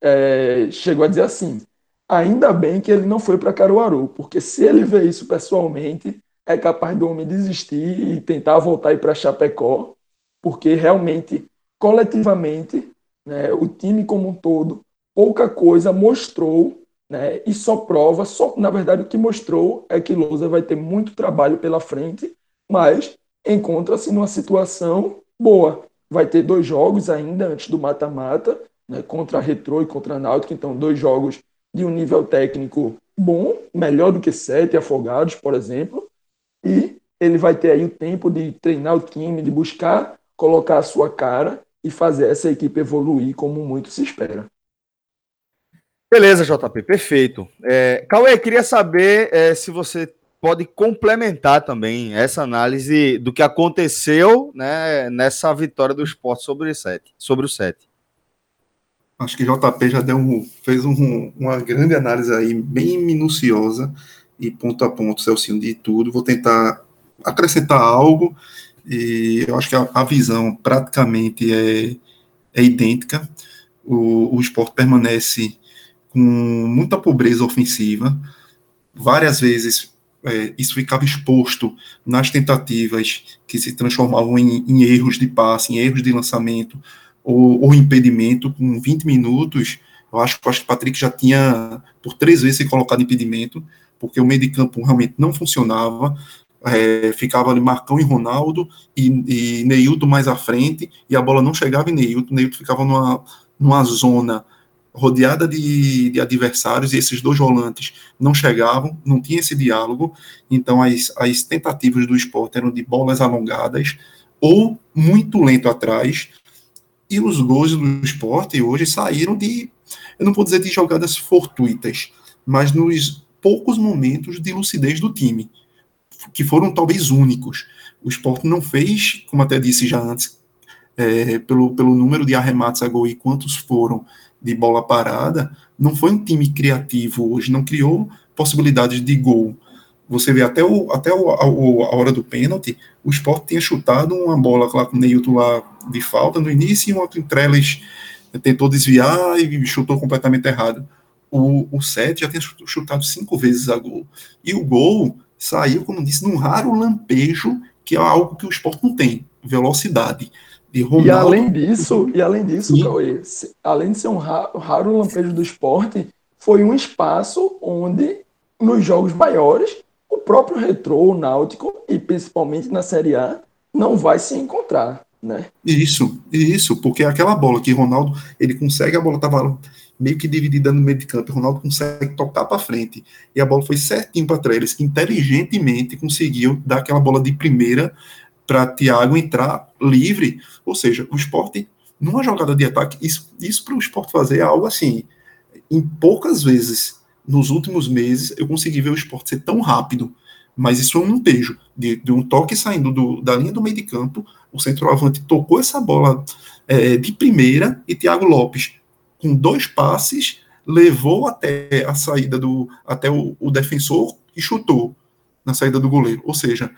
é, chegou a dizer assim: ainda bem que ele não foi para Caruaru, porque se ele vê isso pessoalmente, é capaz do homem desistir e tentar voltar para Chapecó, porque realmente, coletivamente, né, o time como um todo, pouca coisa mostrou né? E só prova, só na verdade o que mostrou é que Lousa vai ter muito trabalho pela frente, mas encontra-se numa situação boa. Vai ter dois jogos ainda antes do mata-mata, né? contra a Retro e contra a Náutico, então dois jogos de um nível técnico bom, melhor do que sete afogados, por exemplo, e ele vai ter aí o tempo de treinar o time, de buscar colocar a sua cara e fazer essa equipe evoluir como muito se espera. Beleza, JP, perfeito. É, Cauê, queria saber é, se você pode complementar também essa análise do que aconteceu né, nessa vitória do esporte sobre o 7. Sobre o 7. Acho que JP já deu um, fez um, uma grande análise aí, bem minuciosa e ponto a ponto, Celcinho, de tudo. Vou tentar acrescentar algo e eu acho que a, a visão praticamente é, é idêntica. O, o esporte permanece com muita pobreza ofensiva. Várias vezes é, isso ficava exposto nas tentativas que se transformavam em, em erros de passe, em erros de lançamento ou, ou, impedimento. Com 20 minutos, eu acho, eu acho que o Patrick já tinha por três vezes se colocado impedimento, porque o meio de campo realmente não funcionava. É, ficava ali Marcão e Ronaldo e, e Neilton mais à frente, e a bola não chegava em Neilton, Neilton ficava numa, numa zona rodeada de, de, adversários, e esses dois volantes não chegavam, não tinha esse diálogo, então as, as tentativas do esporte eram de bolas alongadas ou muito lento atrás, e os gols do esporte hoje saíram de, eu não vou dizer de jogadas fortuitas, mas nos poucos momentos de lucidez do time, que foram talvez únicos. O esporte não fez, como até disse já antes, é, pelo, pelo número de arremates a gol e quantos foram de bola parada, não foi um time criativo hoje, não criou possibilidades de gol. Você vê até, o, até o, a, a, hora do pênalti, o Sport tinha chutado uma bola lá com o Neilton lá de falta no início e um outro Trellis tentou desviar e chutou completamente errado. O, o Sete já tinha chutado cinco vezes a gol. E o gol saiu, como disse, num raro lampejo, que é algo que o Sport não tem, velocidade. E além disso, e além disso, Cauê, além de ser um raro, raro lampejo do esporte, foi um espaço onde, nos jogos maiores, o próprio Retrô, o Náutico, e principalmente na Série A, não vai se encontrar, né? Isso, isso, porque aquela bola que Ronaldo, ele consegue, a bola estava meio que dividida no meio de campo, Ronaldo consegue tocar para frente, e a bola foi certinho para trás, inteligentemente conseguiu dar aquela bola de primeira para Thiago entrar livre. Ou seja, o esporte, numa jogada de ataque, isso, isso para o esporte fazer é algo assim. Em poucas vezes, nos últimos meses, eu consegui ver o esporte ser tão rápido. Mas isso é um beijo de, de um toque saindo do, da linha do meio de campo. O centroavante tocou essa bola é, de primeira e Thiago Lopes, com dois passes, levou até a saída do até o, o defensor e chutou na saída do goleiro. Ou seja,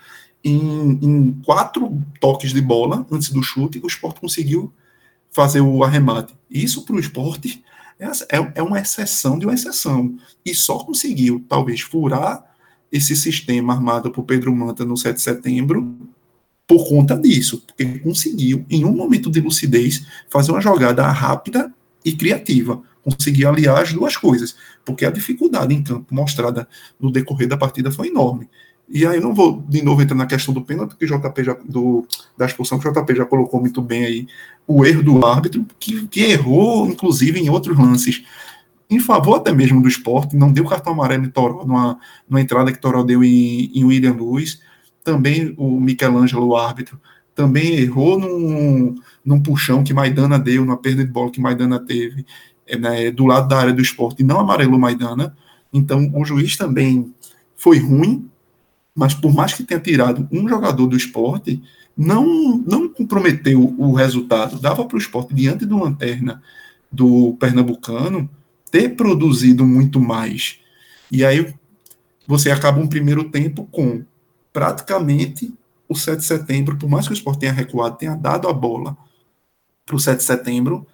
em, em, quatro toques de bola antes do chute, o esporte conseguiu fazer o arremate. Isso para o esporte é, é, é, uma exceção de uma exceção. E só conseguiu, talvez, furar esse sistema armado por Pedro Manta no 7 de setembro por conta disso. Porque conseguiu, em um momento de lucidez, fazer uma jogada rápida e criativa. Conseguiu aliar as duas coisas. Porque a dificuldade em campo mostrada no decorrer da partida foi enorme. E aí não vou de novo entrar na questão do pênalti, que JP já, do, da expulsão, que o JP já colocou muito bem aí, o erro do árbitro, que, que errou, inclusive, em outros lances, em favor até mesmo do esporte, não deu cartão amarelo em Toró, numa, numa entrada que Toró deu em, em William Luz, também o Michelangelo, o árbitro, também errou num, num puxão que Maidana deu, numa perda de bola que Maidana teve, é, né, do lado da área do esporte, e não amarelou Maidana, Então, o juiz também foi ruim, mas por mais que tenha tirado um jogador do esporte, não, não comprometeu o resultado. Dava para o esporte, diante do Lanterna do Pernambucano, ter produzido muito mais. E aí você acaba um primeiro tempo com praticamente o 7 de setembro, por mais que o esporte tenha recuado, tenha dado a bola para o 7 de setembro,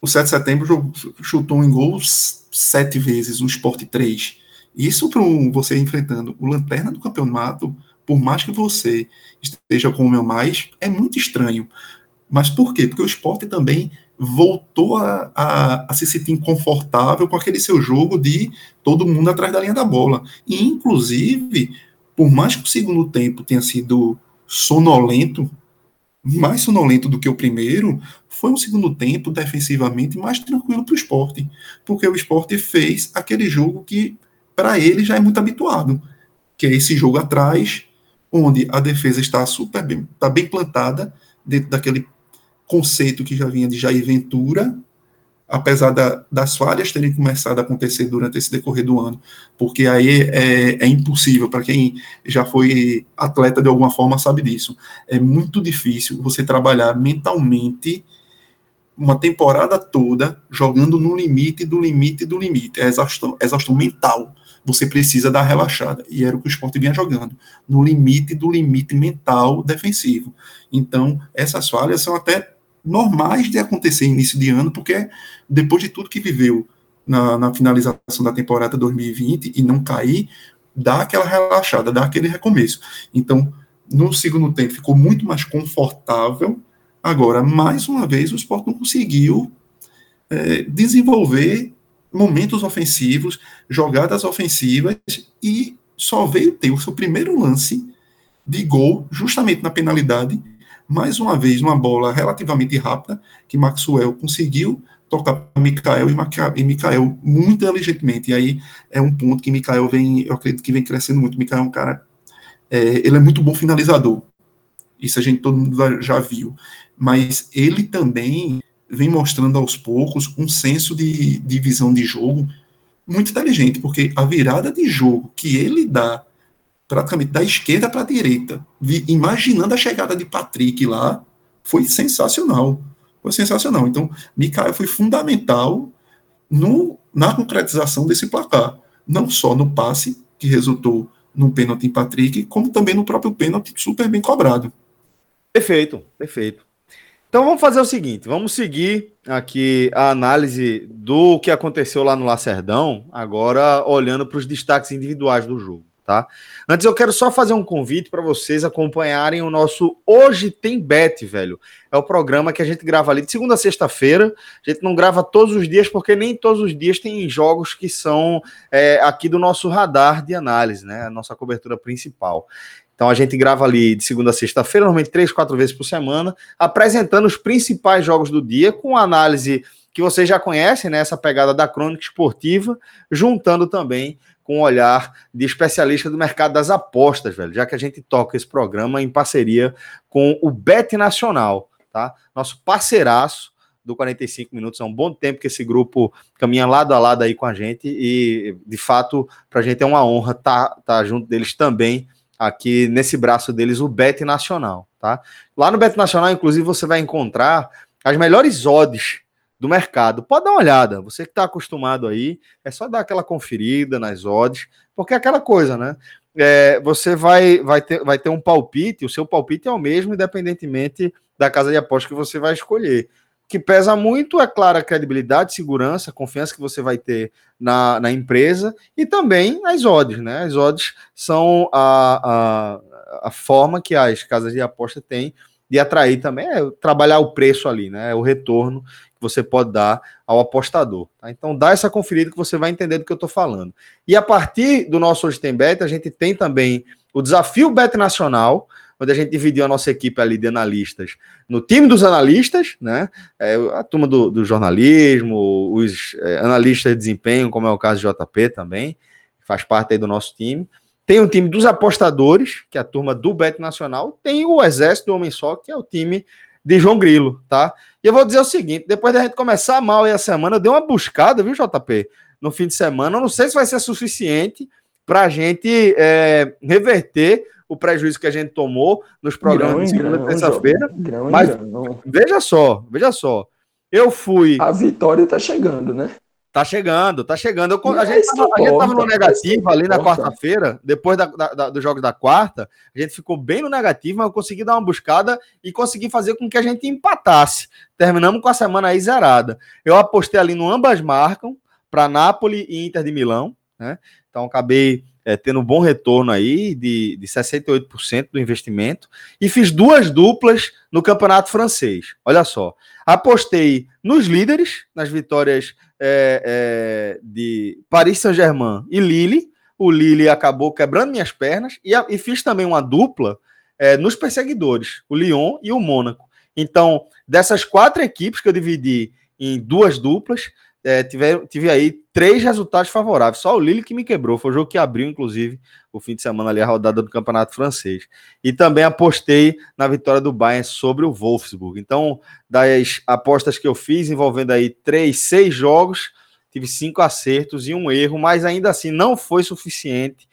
o 7 de setembro chutou em gols sete vezes, o esporte três. Isso para você enfrentando o lanterna do campeonato, por mais que você esteja com o meu mais, é muito estranho. Mas por quê? Porque o esporte também voltou a, a, a, se sentir inconfortável com aquele seu jogo de todo mundo atrás da linha da bola. E, inclusive, por mais que o segundo tempo tenha sido sonolento, mais sonolento do que o primeiro, foi um segundo tempo defensivamente mais tranquilo para o esporte, porque o esporte fez aquele jogo que para ele já é muito habituado, que é esse jogo atrás, onde a defesa está super bem, está bem plantada dentro daquele conceito que já vinha de Jair Ventura, apesar da, das falhas terem começado a acontecer durante esse decorrer do ano, porque aí é, é impossível, para quem já foi atleta de alguma forma sabe disso, é muito difícil você trabalhar mentalmente uma temporada toda jogando no limite do limite do limite, é exaustão, exaustão mental, você precisa dar relaxada, e era o que o esporte vinha jogando, no limite do limite mental defensivo. Então, essas falhas são até normais de acontecer início de ano, porque depois de tudo que viveu na, na, finalização da temporada 2020 e não cair, dá aquela relaxada, dá aquele recomeço. Então, no segundo tempo ficou muito mais confortável. Agora, mais uma vez, o Sport não conseguiu é, desenvolver momentos ofensivos, jogadas ofensivas e só veio ter o seu primeiro lance de gol justamente na penalidade mais uma vez, uma bola relativamente rápida, que Maxwell conseguiu tocar para Mikael e Mikael muito inteligentemente. E aí é um ponto que Mikael vem, eu acredito que vem crescendo muito. Mikael é um cara, é, ele é muito bom finalizador. Isso a gente todo mundo já viu. Mas ele também vem mostrando aos poucos um senso de, de visão de jogo muito inteligente, porque a virada de jogo que ele dá praticamente da esquerda para a direita, imaginando a chegada de Patrick lá, foi sensacional. Foi sensacional. Então, Mikael foi fundamental no, na concretização desse placar. Não só no passe, que resultou no pênalti em Patrick, como também no próprio pênalti super bem cobrado. Perfeito, perfeito. Então vamos fazer o seguinte, vamos seguir aqui a análise do que aconteceu lá no Lacerdão, agora olhando para os destaques individuais do jogo tá? Antes eu quero só fazer um convite para vocês acompanharem o nosso Hoje Tem Bet, velho. É o programa que a gente grava ali de segunda a sexta-feira. A gente não grava todos os dias, porque nem todos os dias tem jogos que são é, aqui do nosso radar de análise, né? A nossa cobertura principal. Então a gente grava ali de segunda a sexta-feira, normalmente três, quatro vezes por semana, apresentando os principais jogos do dia, com análise que vocês já conhecem, né? Essa pegada da crônica esportiva, juntando também com um olhar de especialista do mercado das apostas, velho, já que a gente toca esse programa em parceria com o Bet Nacional, tá? Nosso parceiraço do 45 minutos. É um bom tempo que esse grupo caminha lado a lado aí com a gente e, de fato, para a gente é uma honra estar tá, tá junto deles também aqui nesse braço deles, o Bet Nacional, tá? Lá no Bet Nacional, inclusive, você vai encontrar as melhores odds do mercado. Pode dar uma olhada, você que está acostumado aí, é só dar aquela conferida nas odds, porque é aquela coisa, né? É, você vai, vai, ter, vai ter um palpite, o seu palpite é o mesmo, independentemente da casa de aposta que você vai escolher. Que pesa muito é, claro, a credibilidade, segurança, confiança que você vai ter na, na empresa e também as odds, né? As odds são a, a, a forma que as casas de aposta têm de atrair também, é trabalhar o preço ali, né? É o retorno que você pode dar ao apostador. Tá? Então dá essa conferida que você vai entender do que eu estou falando. E a partir do nosso Hoje Tem Bet, a gente tem também o desafio Bet Nacional, onde a gente dividiu a nossa equipe ali de analistas no time dos analistas, né? É, a turma do, do jornalismo, os é, analistas de desempenho, como é o caso do JP também, faz parte aí do nosso time. Tem o time dos apostadores, que é a turma do Bet Nacional, tem o Exército do Homem Só, que é o time de João Grilo, tá? E eu vou dizer o seguinte: depois da gente começar mal aí a semana, eu dei uma buscada, viu, JP? no fim de semana. Eu não sei se vai ser suficiente para a gente é, reverter o prejuízo que a gente tomou nos programas grão, de segunda terça-feira. Mas grão. veja só, veja só. Eu fui. A vitória está chegando, né? Tá chegando, tá chegando. Eu, a, gente tava, a, gente tava, no negativo ali na quarta-feira, depois da, da, do jogo da quarta, a gente ficou bem no negativo, mas eu consegui dar uma buscada e consegui fazer com que a gente empatasse. Terminamos com a semana aí zerada. Eu apostei ali no ambas marcam para Nápoles e Inter de Milão, né? Então acabei é, tendo um bom retorno aí de, de 68% do investimento e fiz duas duplas no campeonato francês. Olha só, apostei nos líderes, nas vitórias é, é, de Paris Saint-Germain e Lille. O Lille acabou quebrando minhas pernas e, e fiz também uma dupla é, nos perseguidores, o Lyon e o Mônaco. Então, dessas quatro equipes que eu dividi em duas duplas, é, tive, tive aí três resultados favoráveis. Só o Lille que me quebrou. Foi o jogo que abriu, inclusive, o fim de semana ali, a rodada do Campeonato Francês. E também apostei na vitória do Bayern sobre o Wolfsburg. Então, das apostas que eu fiz, envolvendo aí três, seis jogos, tive cinco acertos e um erro, mas ainda assim não foi suficiente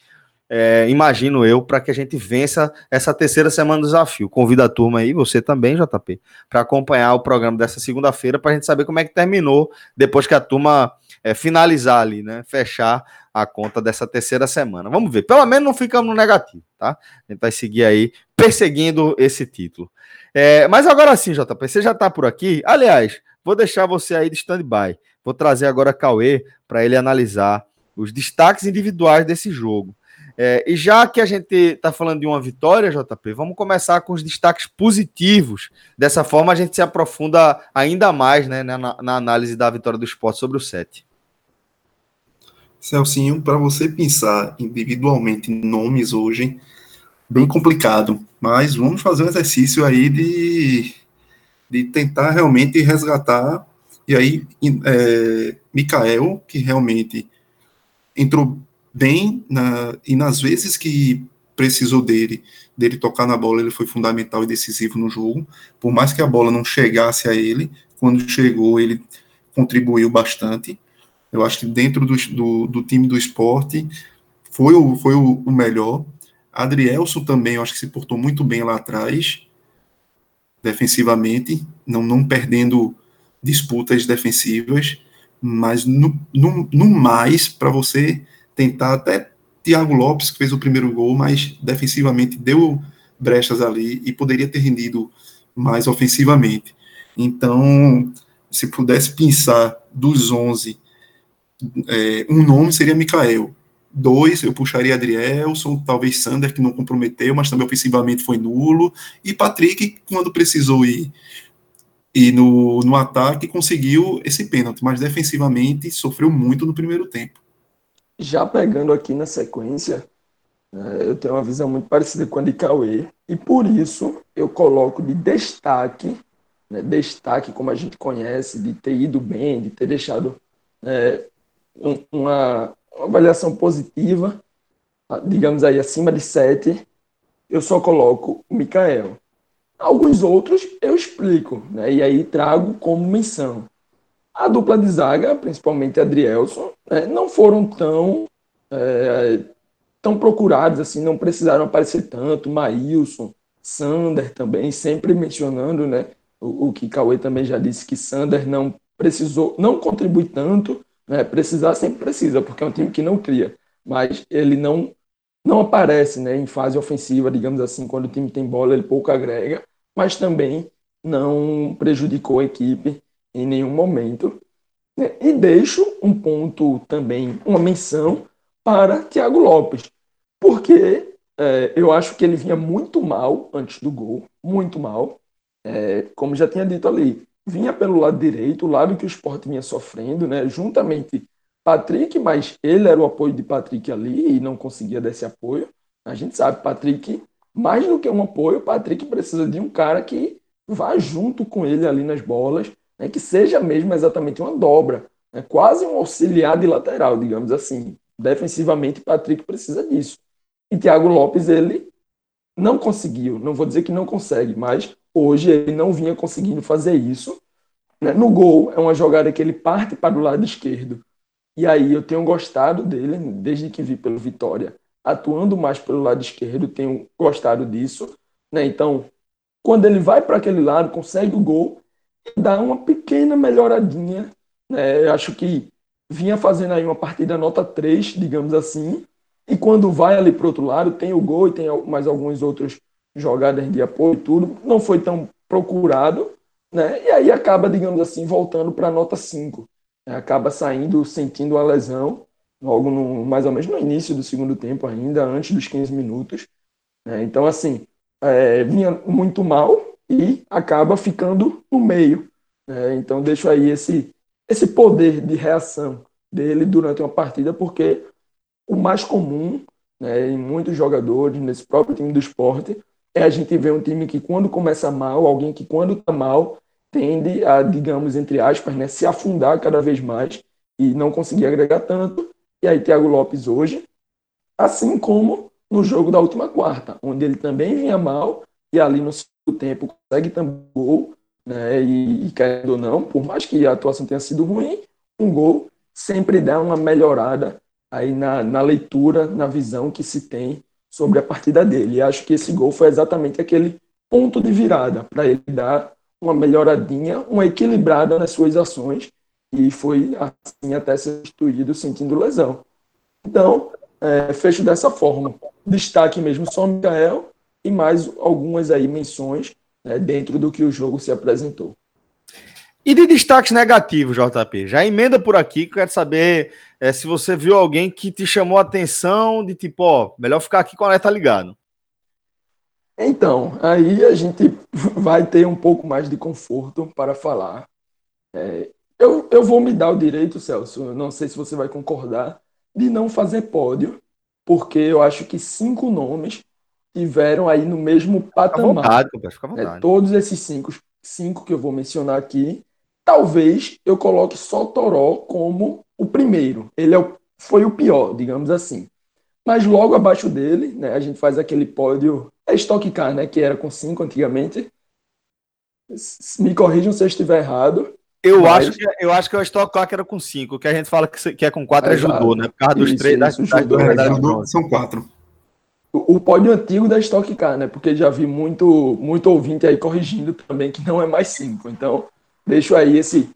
é, imagino eu, para que a gente vença essa terceira semana do desafio. Convido a turma aí, você também, JP, para acompanhar o programa dessa segunda-feira, para a gente saber como é que terminou, depois que a turma é, finalizar ali, né? Fechar a conta dessa terceira semana. Vamos ver, pelo menos não ficamos no negativo, tá? A gente vai seguir aí perseguindo esse título. É, mas agora sim, JP, você já está por aqui. Aliás, vou deixar você aí de stand-by. Vou trazer agora Cauê para ele analisar os destaques individuais desse jogo. É, e já que a gente está falando de uma vitória, JP, vamos começar com os destaques positivos. Dessa forma, a gente se aprofunda ainda mais né, na, na análise da vitória do esporte sobre o 7. Celcinho, para você pensar individualmente em nomes hoje, bem complicado, mas vamos fazer um exercício aí de, de tentar realmente resgatar. E aí, é, Mikael, que realmente entrou bem na, e nas vezes que precisou dele, dele tocar na bola, ele foi fundamental e decisivo no jogo. Por mais que a bola não chegasse a ele, quando chegou, ele contribuiu bastante. Eu acho que dentro do, do, do time do esporte foi o, foi o, o melhor. Adrielson também, eu acho que se portou muito bem lá atrás, defensivamente, não, não perdendo disputas defensivas, mas no, no, no mais, para você tentar até Thiago Lopes, que fez o primeiro gol, mas defensivamente deu brechas ali e poderia ter rendido mais ofensivamente. Então, se pudesse pensar dos 11, é, um nome seria Mikael. Dois, eu puxaria Adrielson, talvez Sander, que não comprometeu, mas também ofensivamente foi nulo. E Patrick, quando precisou ir, ir no, no ataque, conseguiu esse pênalti, mas defensivamente sofreu muito no primeiro tempo. Já pegando aqui na sequência, é, eu tenho uma visão muito parecida com a de Cauê, e por isso eu coloco de destaque, né, destaque como a gente conhece, de ter ido bem, de ter deixado é, uma, uma avaliação positiva, digamos aí, acima de 7, eu só coloco o Mikael. Alguns outros eu explico, né, e aí trago como menção. A dupla de zaga, principalmente Adrielson, né, não foram tão, é, tão procurados, assim, não precisaram aparecer tanto. Maílson, Sander também, sempre mencionando, né, o, o que Cauê também já disse, que Sander não precisou, não contribui tanto, né, precisar sempre precisa, porque é um time que não cria, mas ele não não aparece né, em fase ofensiva, digamos assim, quando o time tem bola, ele pouco agrega, mas também não prejudicou a equipe em nenhum momento. Né? E deixo um ponto também, uma menção para Thiago Lopes, porque é, eu acho que ele vinha muito mal antes do gol, muito mal, é, como já tinha dito ali, vinha pelo lado direito, o lado que o esporte vinha sofrendo, né, juntamente Patrick, mas ele era o apoio de Patrick ali e não conseguia desse apoio. A gente sabe, Patrick, mais do que um apoio, Patrick precisa de um cara que vá junto com ele ali nas bolas, né, que seja mesmo exatamente uma dobra, né, quase um auxiliar de lateral, digamos assim. Defensivamente, Patrick precisa disso. E Thiago Lopes, ele não conseguiu, não vou dizer que não consegue, mas hoje ele não vinha conseguindo fazer isso. Né? No gol, é uma jogada que ele parte para o lado esquerdo E aí eu tenho gostado dele, desde que vi pelo Vitória, atuando mais pelo lado esquerdo, tenho gostado disso. Né? Então, quando ele vai para aquele lado, consegue o gol, dá uma pequena melhoradinha. Né? Eu acho que vinha fazendo aí uma partida nota 3, digamos assim, e quando vai ali para outro lado, tem o gol e tem mais alguns outros jogadas de apoio e tudo, não foi tão procurado, né? E aí acaba, digamos assim, voltando para a nota 5. Né? Acaba saindo, sentindo a lesão, logo no, mais ou menos no início do segundo tempo ainda, antes dos 15 minutos. Né? Então, assim, é, vinha muito mal e acaba ficando no meio. Né? Então, deixo aí esse, esse poder de reação dele durante uma partida, porque o mais comum né, em muitos jogadores, nesse próprio time do esporte, é a gente ver um time que quando começa mal, alguém que quando está mal, tende a, digamos, entre aspas, né, se afundar cada vez mais e não conseguir agregar tanto. E aí Thiago Lopes hoje, assim como no jogo da última quarta, onde ele também vinha mal e ali no tempo consegue também gol, né, e, e querendo ou não, por mais que a atuação tenha sido ruim, um gol sempre dá uma melhorada aí na, na leitura, na visão que se tem sobre a partida dele. E acho que esse gol foi exatamente aquele ponto de virada para ele dar uma melhoradinha, uma equilibrada nas suas ações e foi assim até ser substituído sentindo lesão. Então, é, fecho dessa forma. Destaque mesmo só Mikael e mais algumas aí menções né, dentro do que o jogo se apresentou. E de destaques negativos, JP? Já emenda por aqui que eu quero saber é, se você viu alguém que te chamou a atenção de tipo, ó, melhor ficar aqui com o alerta ligado. Então, aí a gente vai ter um pouco mais de conforto para falar. É, eu, eu vou me dar o direito, Celso, não sei se você vai concordar, de não fazer pódio, porque eu acho que cinco nomes tiveram aí no mesmo patamar. Fica à vontade, fica à é, vontade. É, todos esses cinco, cinco que eu vou mencionar aqui Talvez eu coloque só Toró como o primeiro. Ele é o, foi o pior, digamos assim. Mas logo abaixo dele, né, a gente faz aquele pódio. É Stock Car, né? Que era com 5 antigamente. Me corrijam se eu estiver errado. Eu, mas... acho que, eu acho que é o Stock Car que era com 5, que a gente fala que, que é com 4 é, é judô, né? Por causa dos isso, três isso, das, judô, das, das, são quatro. O, pódio antigo da Stock Car, né? Porque já vi muito, muito ouvinte aí corrigindo também que não é mais 5. Então, Deixo aí esse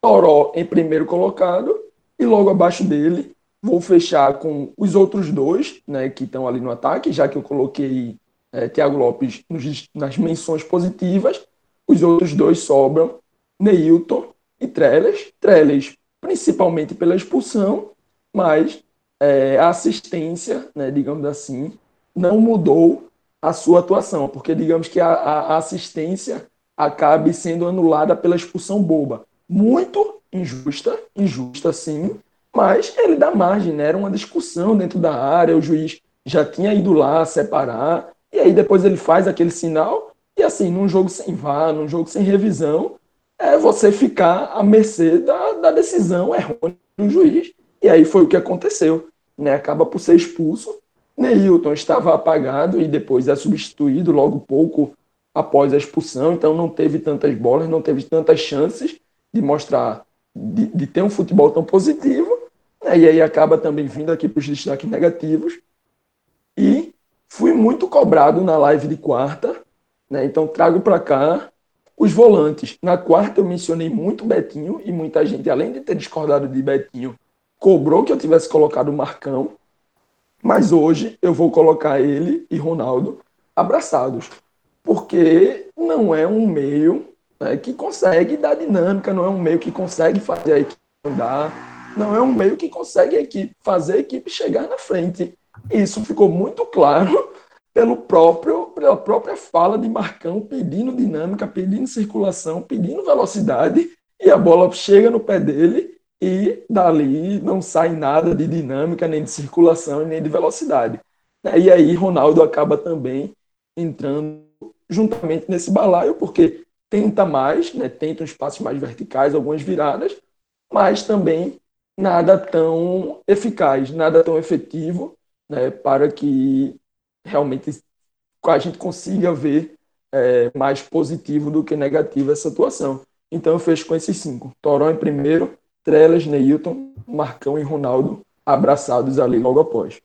Toró em primeiro colocado e logo abaixo dele vou fechar com os outros dois, né, que estão ali no ataque, já que eu coloquei é, Thiago Lopes nos, nas menções positivas. Os outros dois sobram Neilton e Trellis. Trellis, principalmente pela expulsão, mas é, a assistência, né, digamos assim, não mudou a sua atuação, porque digamos que a, a assistência acabe sendo anulada pela expulsão boba. Muito injusta, injusta sim, mas ele dá margem, né? Era uma discussão dentro da área, o juiz já tinha ido lá separar, e aí depois ele faz aquele sinal, e assim, num jogo sem VAR, num jogo sem revisão, é você ficar à mercê da, da decisão errônea do juiz, e aí foi o que aconteceu, né? Acaba por ser expulso, Neilton estava apagado e depois é substituído logo pouco após a expulsão, então não teve tantas bolas, não teve tantas chances de mostrar, de, de ter um futebol tão positivo, né? e aí acaba também vindo aqui para os destaques negativos. E fui muito cobrado na live de quarta, né? então trago para cá os volantes. Na quarta eu mencionei muito Betinho, e muita gente, além de ter discordado de Betinho, cobrou que eu tivesse colocado o Marcão, mas hoje eu vou colocar ele e Ronaldo abraçados porque não é um meio né, que consegue dar dinâmica, não é um meio que consegue fazer a equipe andar, não é um meio que consegue a equipe, fazer a equipe chegar na frente. Isso ficou muito claro pelo próprio, pela própria fala de Marcão pedindo dinâmica, pedindo circulação, pedindo velocidade, e a bola chega no pé dele e dali não sai nada de dinâmica, nem de circulação, nem de velocidade. E aí Ronaldo acaba também entrando juntamente nesse balaio, porque tenta mais, né, tenta espaços mais verticais, algumas viradas, mas também nada tão eficaz, nada tão efetivo né, para que realmente a gente consiga ver é, mais positivo do que negativo essa atuação. Então eu fecho com esses cinco. Toró em primeiro, Trelas, Neilton, Marcão e Ronaldo abraçados ali logo após. O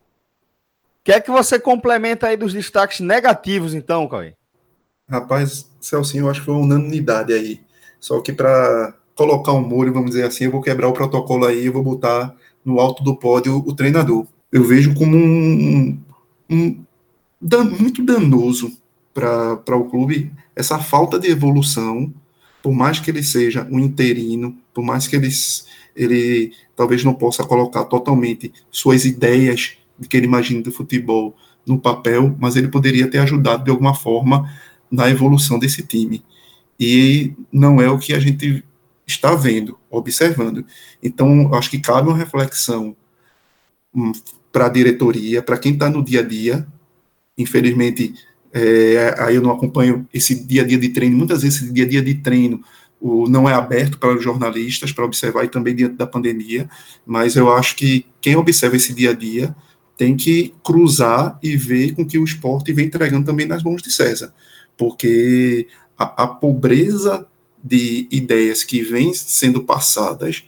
que é que você complementa aí dos destaques negativos, então, Cauê? Rapaz, Celcinho, eu acho que foi uma unanimidade aí. Só que para colocar um muro, vamos dizer assim, eu vou quebrar o protocolo aí, eu vou botar no alto do pódio o treinador. Eu vejo como um, um dan, muito danoso para o clube essa falta de evolução, por mais que ele seja um interino, por mais que ele, ele talvez não possa colocar totalmente suas ideias de que ele imagina do futebol no papel, mas ele poderia ter ajudado de alguma forma na evolução desse time. E não é o que a gente está vendo, observando. Então, acho que cabe uma reflexão hum, para a diretoria, para quem está no dia a dia. Infelizmente, é, aí eu não acompanho esse dia a dia de treino. Muitas vezes, esse dia a dia de treino o, não é aberto para os jornalistas para observar e também diante da pandemia. Mas eu acho que quem observa esse dia a dia tem que cruzar e ver com que o esporte vem entregando também nas mãos de César porque a, a pobreza de ideias que vem sendo passadas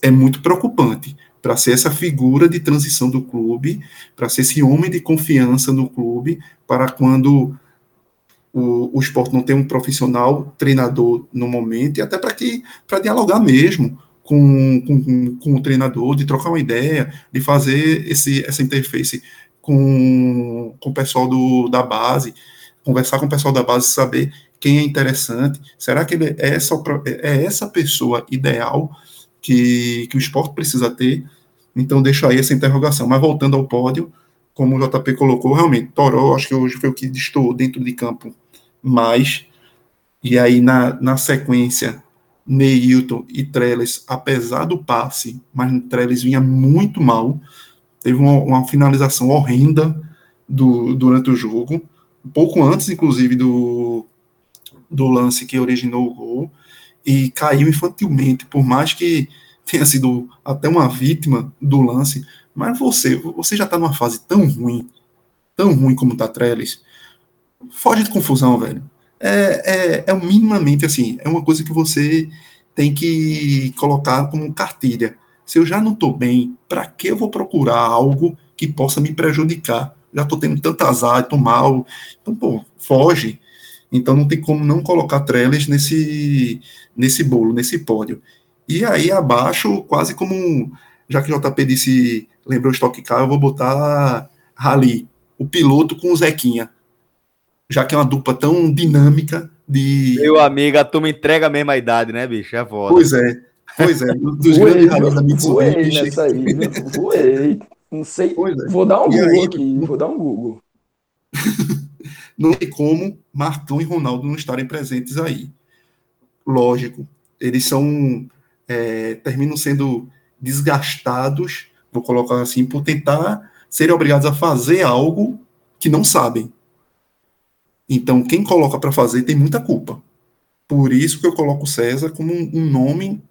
é muito preocupante para ser essa figura de transição do clube, para ser esse homem de confiança no clube, para quando o, o esporte não tem um profissional treinador no momento, e até para que para dialogar mesmo com, com, com, o treinador, de trocar uma ideia, de fazer esse, essa interface com, com o pessoal do, da base conversar com o pessoal da base, saber quem é interessante. Será que ele é essa, é essa pessoa ideal que, que o esporte precisa ter? Então, deixo aí essa interrogação. Mas voltando ao pódio, como o JP colocou, realmente, Toró, acho que hoje foi o que distou dentro de campo mais. E aí, na, na sequência, Neilton e Trellis, apesar do passe, mas Trellis vinha muito mal. Teve uma, uma finalização horrenda do, durante o jogo um pouco antes, inclusive, do, do lance que originou o gol, e caiu infantilmente, por mais que tenha sido até uma vítima do lance, mas você, você já está numa fase tão ruim, tão ruim como está Trellis, foge de confusão, velho. É, é, é minimamente assim, é uma coisa que você tem que colocar como cartilha. Se eu já não estou bem, para que eu vou procurar algo que possa me prejudicar? já tô tendo tanto azar, tô mal. Então, pô, foge. Então não tem como não colocar Trellis nesse, nesse bolo, nesse pódio. E aí abaixo, quase como, já que o JP disse, lembrou o Stock Car, eu vou botar Rally, o piloto com o Zequinha. Já que é uma dupla tão dinâmica de. Meu amigo, a turma entrega a mesma idade, né, bicho? É foda. Pois é. Pois é. Dos grandes rallies da Mitsubishi. nessa aí, voei. Não sei. É. Vou dar um e Google aí, aqui. Vou dar um Google. não tem como Marcão e Ronaldo não estarem presentes aí. Lógico, eles são. É, terminam sendo desgastados, vou colocar assim, por tentar serem obrigados a fazer algo que não sabem. Então, quem coloca para fazer tem muita culpa. Por isso que eu coloco César como um, um nome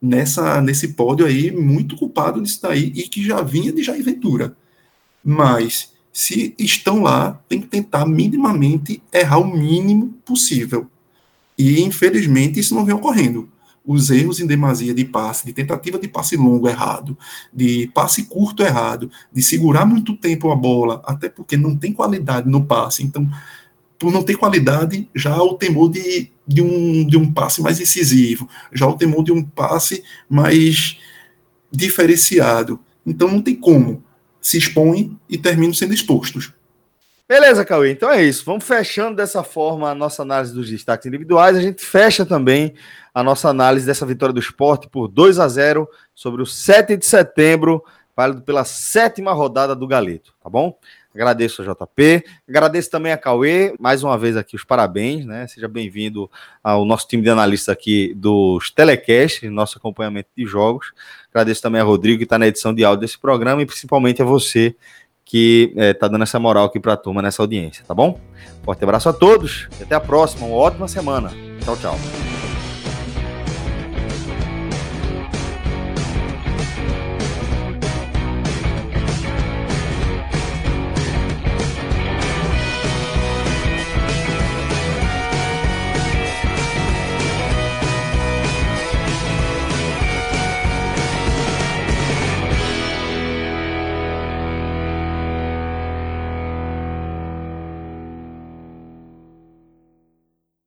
nessa nesse pódio aí, muito culpado nisso daí, e que já vinha de Jair Ventura. Mas, se estão lá, tem que tentar minimamente errar o mínimo possível. E, infelizmente, isso não vem ocorrendo. Os erros em demasia de passe, de tentativa de passe longo errado, de passe curto errado, de segurar muito tempo a bola, até porque não tem qualidade no passe. Então, por não ter qualidade, já o temor de, de, um, de um passe mais incisivo, já o temor de um passe mais diferenciado. Então não tem como. Se expõem e terminam sendo expostos. Beleza, Cauê. Então é isso. Vamos fechando dessa forma a nossa análise dos destaques individuais. A gente fecha também a nossa análise dessa vitória do esporte por 2 a 0 sobre o 7 de setembro, válido pela sétima rodada do Galeto, tá bom? Agradeço ao JP, agradeço também a Cauê, mais uma vez aqui os parabéns, né? Seja bem-vindo ao nosso time de analistas aqui dos Telecast, nosso acompanhamento de jogos. Agradeço também a Rodrigo, que está na edição de áudio desse programa, e principalmente a você que está eh, dando essa moral aqui para a turma nessa audiência, tá bom? Forte abraço a todos e até a próxima. Uma ótima semana. Tchau, tchau.